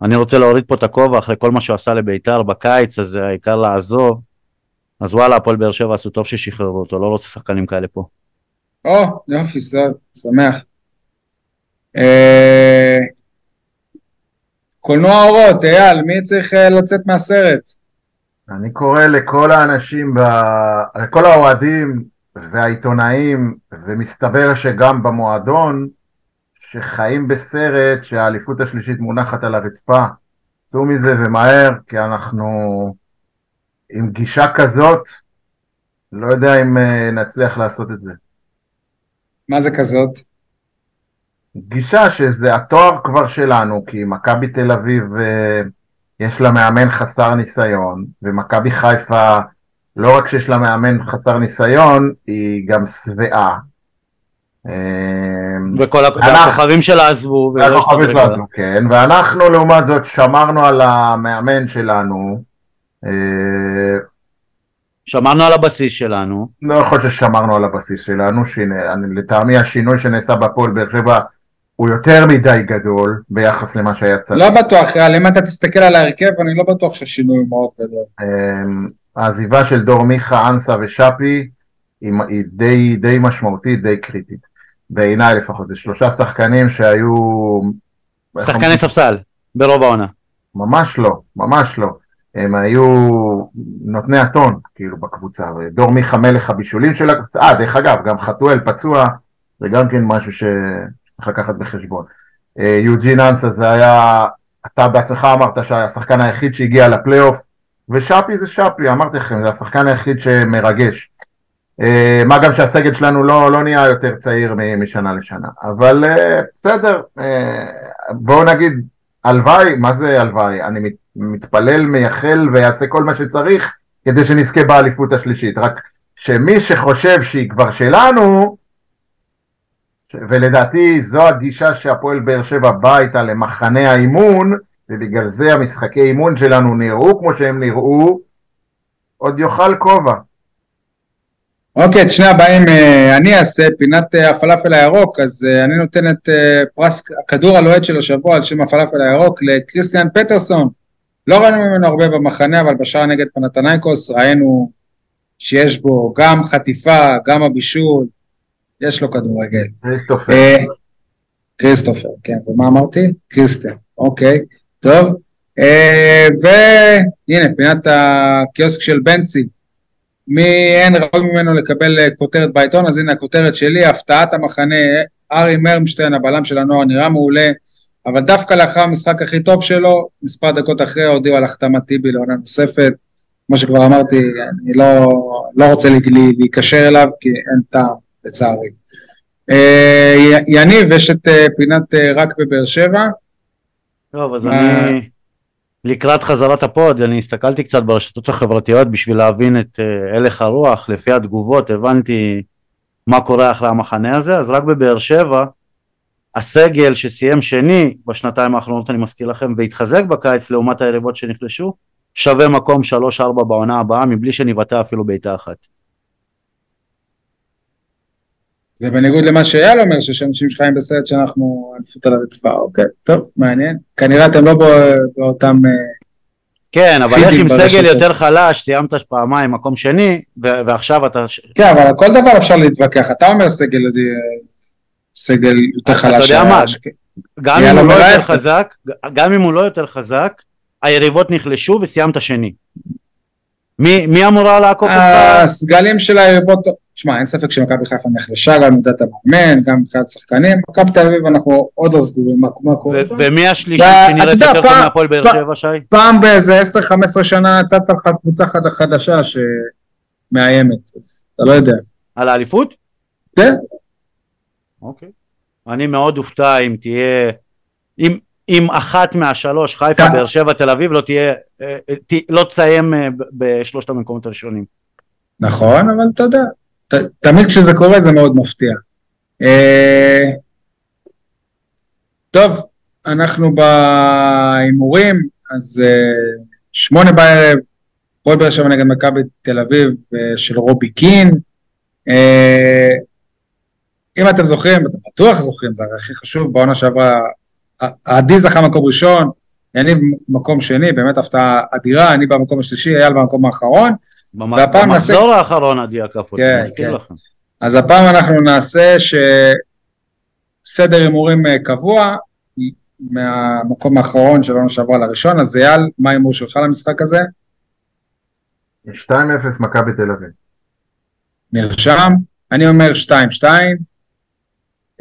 אני רוצה להוריד פה את הכובע אחרי כל מה שהוא עשה לביתר בקיץ, אז העיקר לעזוב. אז וואלה, הפועל באר שבע עשו טוב ששחררו אותו, לא רוצה שחקנים כאלה פה. או, יופי, סול, שמח. אה, קולנוע אורות, אייל, מי צריך אה, לצאת מהסרט? אני קורא לכל האנשים, ב... לכל האוהדים והעיתונאים, ומסתבר שגם במועדון, שחיים בסרט שהאליפות השלישית מונחת על הרצפה. צאו מזה ומהר, כי אנחנו עם גישה כזאת, לא יודע אם אה, נצליח לעשות את זה. מה זה כזאת? גישה שזה התואר כבר שלנו, כי מכבי תל אביב אה, יש לה מאמן חסר ניסיון, ומכבי חיפה לא רק שיש לה מאמן חסר ניסיון, היא גם שבעה. אה, וכל הכ- אנחנו- והכוכבים שלה עזבו. ולא והכוכבים השתדרגו. שלנו, כן, ואנחנו לעומת זאת שמרנו על המאמן שלנו. אה, שמרנו על הבסיס שלנו. לא יכול ששמרנו על הבסיס שלנו, לטעמי השינוי שנעשה בהפועל באר שבע הוא יותר מדי גדול ביחס למה שהיה צריך. לא בטוח, אבל אם אתה תסתכל על ההרכב, אני לא בטוח שהשינוי הוא מאוד גדול. אמ, העזיבה של דור מיכה, אנסה ושאפי היא די, די משמעותית, די קריטית. בעיניי לפחות, זה שלושה שחקנים שהיו... שחקני ספסל, ברוב העונה. ממש לא, ממש לא. הם היו נותני הטון, כאילו, בקבוצה. דור מיכה מלך הבישולים של הקבוצה. אה, דרך אגב, גם חתואל פצוע, זה גם כן משהו שצריך לקחת בחשבון. אה, יוג'ין אנסה זה היה, אתה בעצמך אמרת שהיה השחקן היחיד שהגיע לפלייאוף, ושאפי זה שאפי, אמרתי לכם, זה השחקן היחיד שמרגש. אה, מה גם שהסגל שלנו לא, לא נהיה יותר צעיר משנה לשנה. אבל אה, בסדר, בואו נגיד, הלוואי, מה זה הלוואי? אני מת- מתפלל, מייחל ויעשה כל מה שצריך כדי שנזכה באליפות השלישית. רק שמי שחושב שהיא כבר שלנו, ולדעתי זו הגישה שהפועל באר שבע באה איתה למחנה האימון, ובגלל זה המשחקי אימון שלנו נראו כמו שהם נראו, עוד יאכל כובע. אוקיי, את שני הבאים אה, אני אעשה, פינת אה, הפלאפל הירוק, אז אה, אני נותן את פרס הכדור הלוהט של השבוע על שם הפלאפל הירוק לקריסטיאן פטרסון. לא ראינו ממנו הרבה במחנה, אבל בשער נגד פנתנייקוס ראינו שיש בו גם חטיפה, גם הבישול, יש לו כדורגל. כריסטופר. אה, כריסטופר, כן, ומה אמרתי? קריסטיאן, אוקיי, טוב. אה, והנה, פינת הקיוסק של בנצי. מי אין ראוי ממנו לקבל אה, כותרת בעיתון, אז הנה הכותרת שלי, הפתעת המחנה, ארי מרמשטיין, הבלם של הנוער, נראה מעולה, אבל דווקא לאחר המשחק הכי טוב שלו, מספר דקות אחרי הודיעו על החתמת טיבי לעונה נוספת. כמו שכבר אמרתי, אני לא, לא רוצה להיקשר אליו, כי אין טעם, לצערי. אה, יניב, יש את אה, פינת רק בבאר שבע. טוב, אז. אני לקראת חזרת הפוד, אני הסתכלתי קצת ברשתות החברתיות בשביל להבין את אה, הלך הרוח, לפי התגובות הבנתי מה קורה אחרי המחנה הזה, אז רק בבאר שבע, הסגל שסיים שני בשנתיים האחרונות, אני מזכיר לכם, והתחזק בקיץ לעומת היריבות שנחלשו, שווה מקום 3-4 בעונה הבאה, מבלי שנבטא אפילו בעיטה אחת. זה בניגוד למה שאייל אומר, שיש אנשים שחיים בסרט שאנחנו אליפות על הרצפה, אוקיי, טוב, מעניין. כנראה אתם לא בא- באותם... אה, כן, אבל איך עם סגל. יותר חלש, סיימת פעמיים מקום שני, ו- ועכשיו אתה... כן, אבל על כל דבר אפשר להתווכח. אתה אומר סגל, אה, סגל יותר אתה חלש. יודע מה, ש- גם יאללה, אם הוא לא. יותר חזק, גם אם הוא לא יותר חזק, היריבות נחלשו וסיימת שני. מי, מי אמורה לעקוף אותך? הסגלים של היריבות, תשמע, אין ספק שמכבי חיפה נחלשה, גם עמדת המאמן, גם מבחינת שחקנים. מכבי תל אביב אנחנו עוד לא סגורים מה קורה. ומי השלישית שנראית יותר טוב מהפועל באר שבע, שי? פעם באיזה 10-15 שנה יצאת לך קבוצה חד- חדשה שמאיימת, אז אתה לא יודע. על האליפות? כן, אוקיי. אני מאוד אופתע אם תהיה... אם, אם אחת מהשלוש, חיפה, אתה- באר שבע, תל אביב, לא תהיה... אה, אה, ת- לא תסיים אה, בשלושת המקומות הראשונים. נכון, אבל אתה יודע, ת, תמיד כשזה קורה זה מאוד מפתיע. אה, טוב, אנחנו בהימורים, אז אה, שמונה בערב, הפועל באר שבע נגד מכבי תל אביב אה, של רובי קין. אה, אם אתם זוכרים, אתם בטוח זוכרים, זה הכי חשוב, בעונה שעברה, עדי זכה מקום ראשון, יניב מקום שני, באמת הפתעה אדירה, אני במקום השלישי, אייל במקום האחרון. במ- והפעם נעשה- במחזור האחרון עדי עקף אותי, כן, אני מזכיר כן. לכם. אז הפעם אנחנו נעשה שסדר הימורים אה, קבוע מהמקום האחרון של העונה שעברה לראשון, אז אייל, מה ההימור שלך למשחק הזה? 2-0 מכבי תל אביב. נרשם, אני אומר 2-2,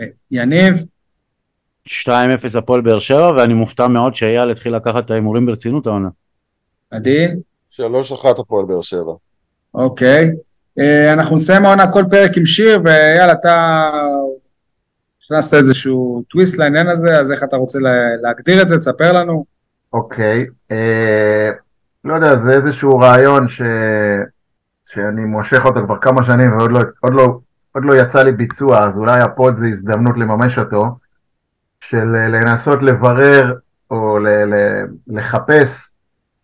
אה, יניב, 2-0 הפועל באר שבע, ואני מופתע מאוד שאייל התחיל לקחת את ההימורים ברצינות העונה. עדי, שלוש אחת הפועל באר שבע. אוקיי. אה, אנחנו נסיים העונה כל פרק עם שיר, ויאללה, אתה הכנסת איזשהו טוויסט לעניין הזה, אז איך אתה רוצה לה- להגדיר את זה? תספר לנו. אוקיי, אה, לא יודע, זה איזשהו רעיון ש... שאני מושך אותו כבר כמה שנים ועוד לא, עוד לא, עוד לא יצא לי ביצוע, אז אולי ה pod זה הזדמנות לממש אותו, של אה, לנסות לברר או ל, ל, לחפש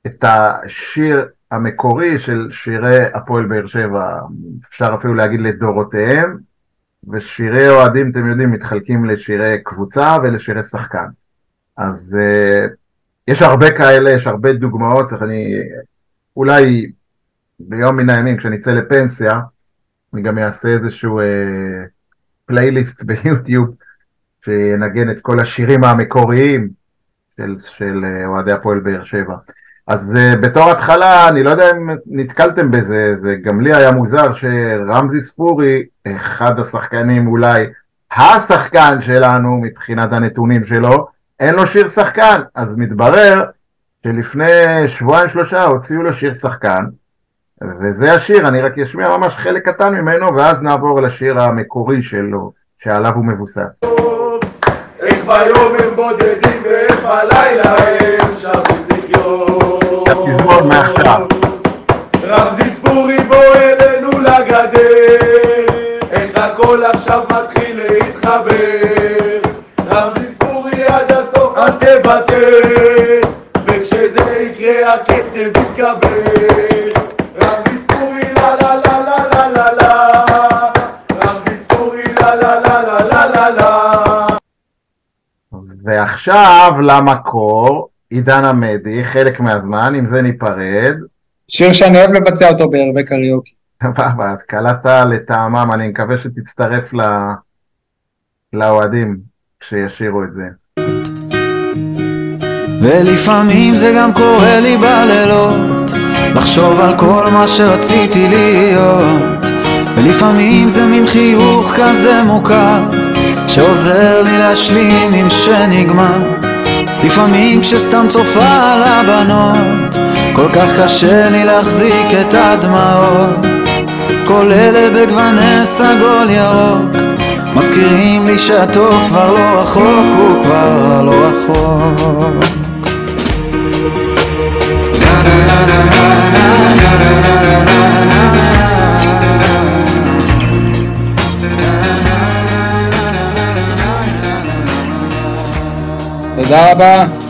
את השיר המקורי של שירי הפועל באר שבע, אפשר אפילו להגיד לדורותיהם, ושירי אוהדים, אתם יודעים, מתחלקים לשירי קבוצה ולשירי שחקן. אז uh, יש הרבה כאלה, יש הרבה דוגמאות, אני אולי ביום מן הימים, כשאני אצא לפנסיה, אני גם אעשה איזשהו uh, פלייליסט (laughs) ביוטיוב, שינגן את כל השירים המקוריים של, של uh, אוהדי הפועל באר שבע. אז uh, בתור התחלה, אני לא יודע אם נתקלתם בזה, זה גם לי היה מוזר שרמזי ספורי, אחד השחקנים אולי, השחקן שלנו מבחינת הנתונים שלו, אין לו שיר שחקן, אז מתברר שלפני שבועיים שלושה הוציאו לו שיר שחקן, וזה השיר, אני רק אשמיע ממש חלק קטן ממנו, ואז נעבור לשיר המקורי שלו, שעליו הוא מבוסס. איך ביום הם בודדים ואיך בלילה הם שבים לחיות. רמזי ספורי בוא אלינו לגדר, איך הכל עכשיו מתחיל להתחבר. רמזי ספורי עד הסוף אל תוותר, וכשזה יקרה הקצב יתקבל. רמזי ספורי לה לה לה ועכשיו למקור, עידן עמדי, חלק מהזמן, עם זה ניפרד. שיר שאני אוהב לבצע אותו בערבי קריוקי. סבבה, אז קלטת לטעמם, אני מקווה שתצטרף לאוהדים כשישירו את זה. ולפעמים זה גם קורה לי בלילות לחשוב על כל מה שרציתי להיות ולפעמים זה מין חיוך כזה מוכר שעוזר לי להשלים עם שנגמר. לפעמים כשסתם צופה על הבנות כל כך קשה לי להחזיק את הדמעות. כל אלה בגווני סגול ירוק מזכירים לי שהטוב כבר לא רחוק, הוא כבר לא רחוק תודה רבה.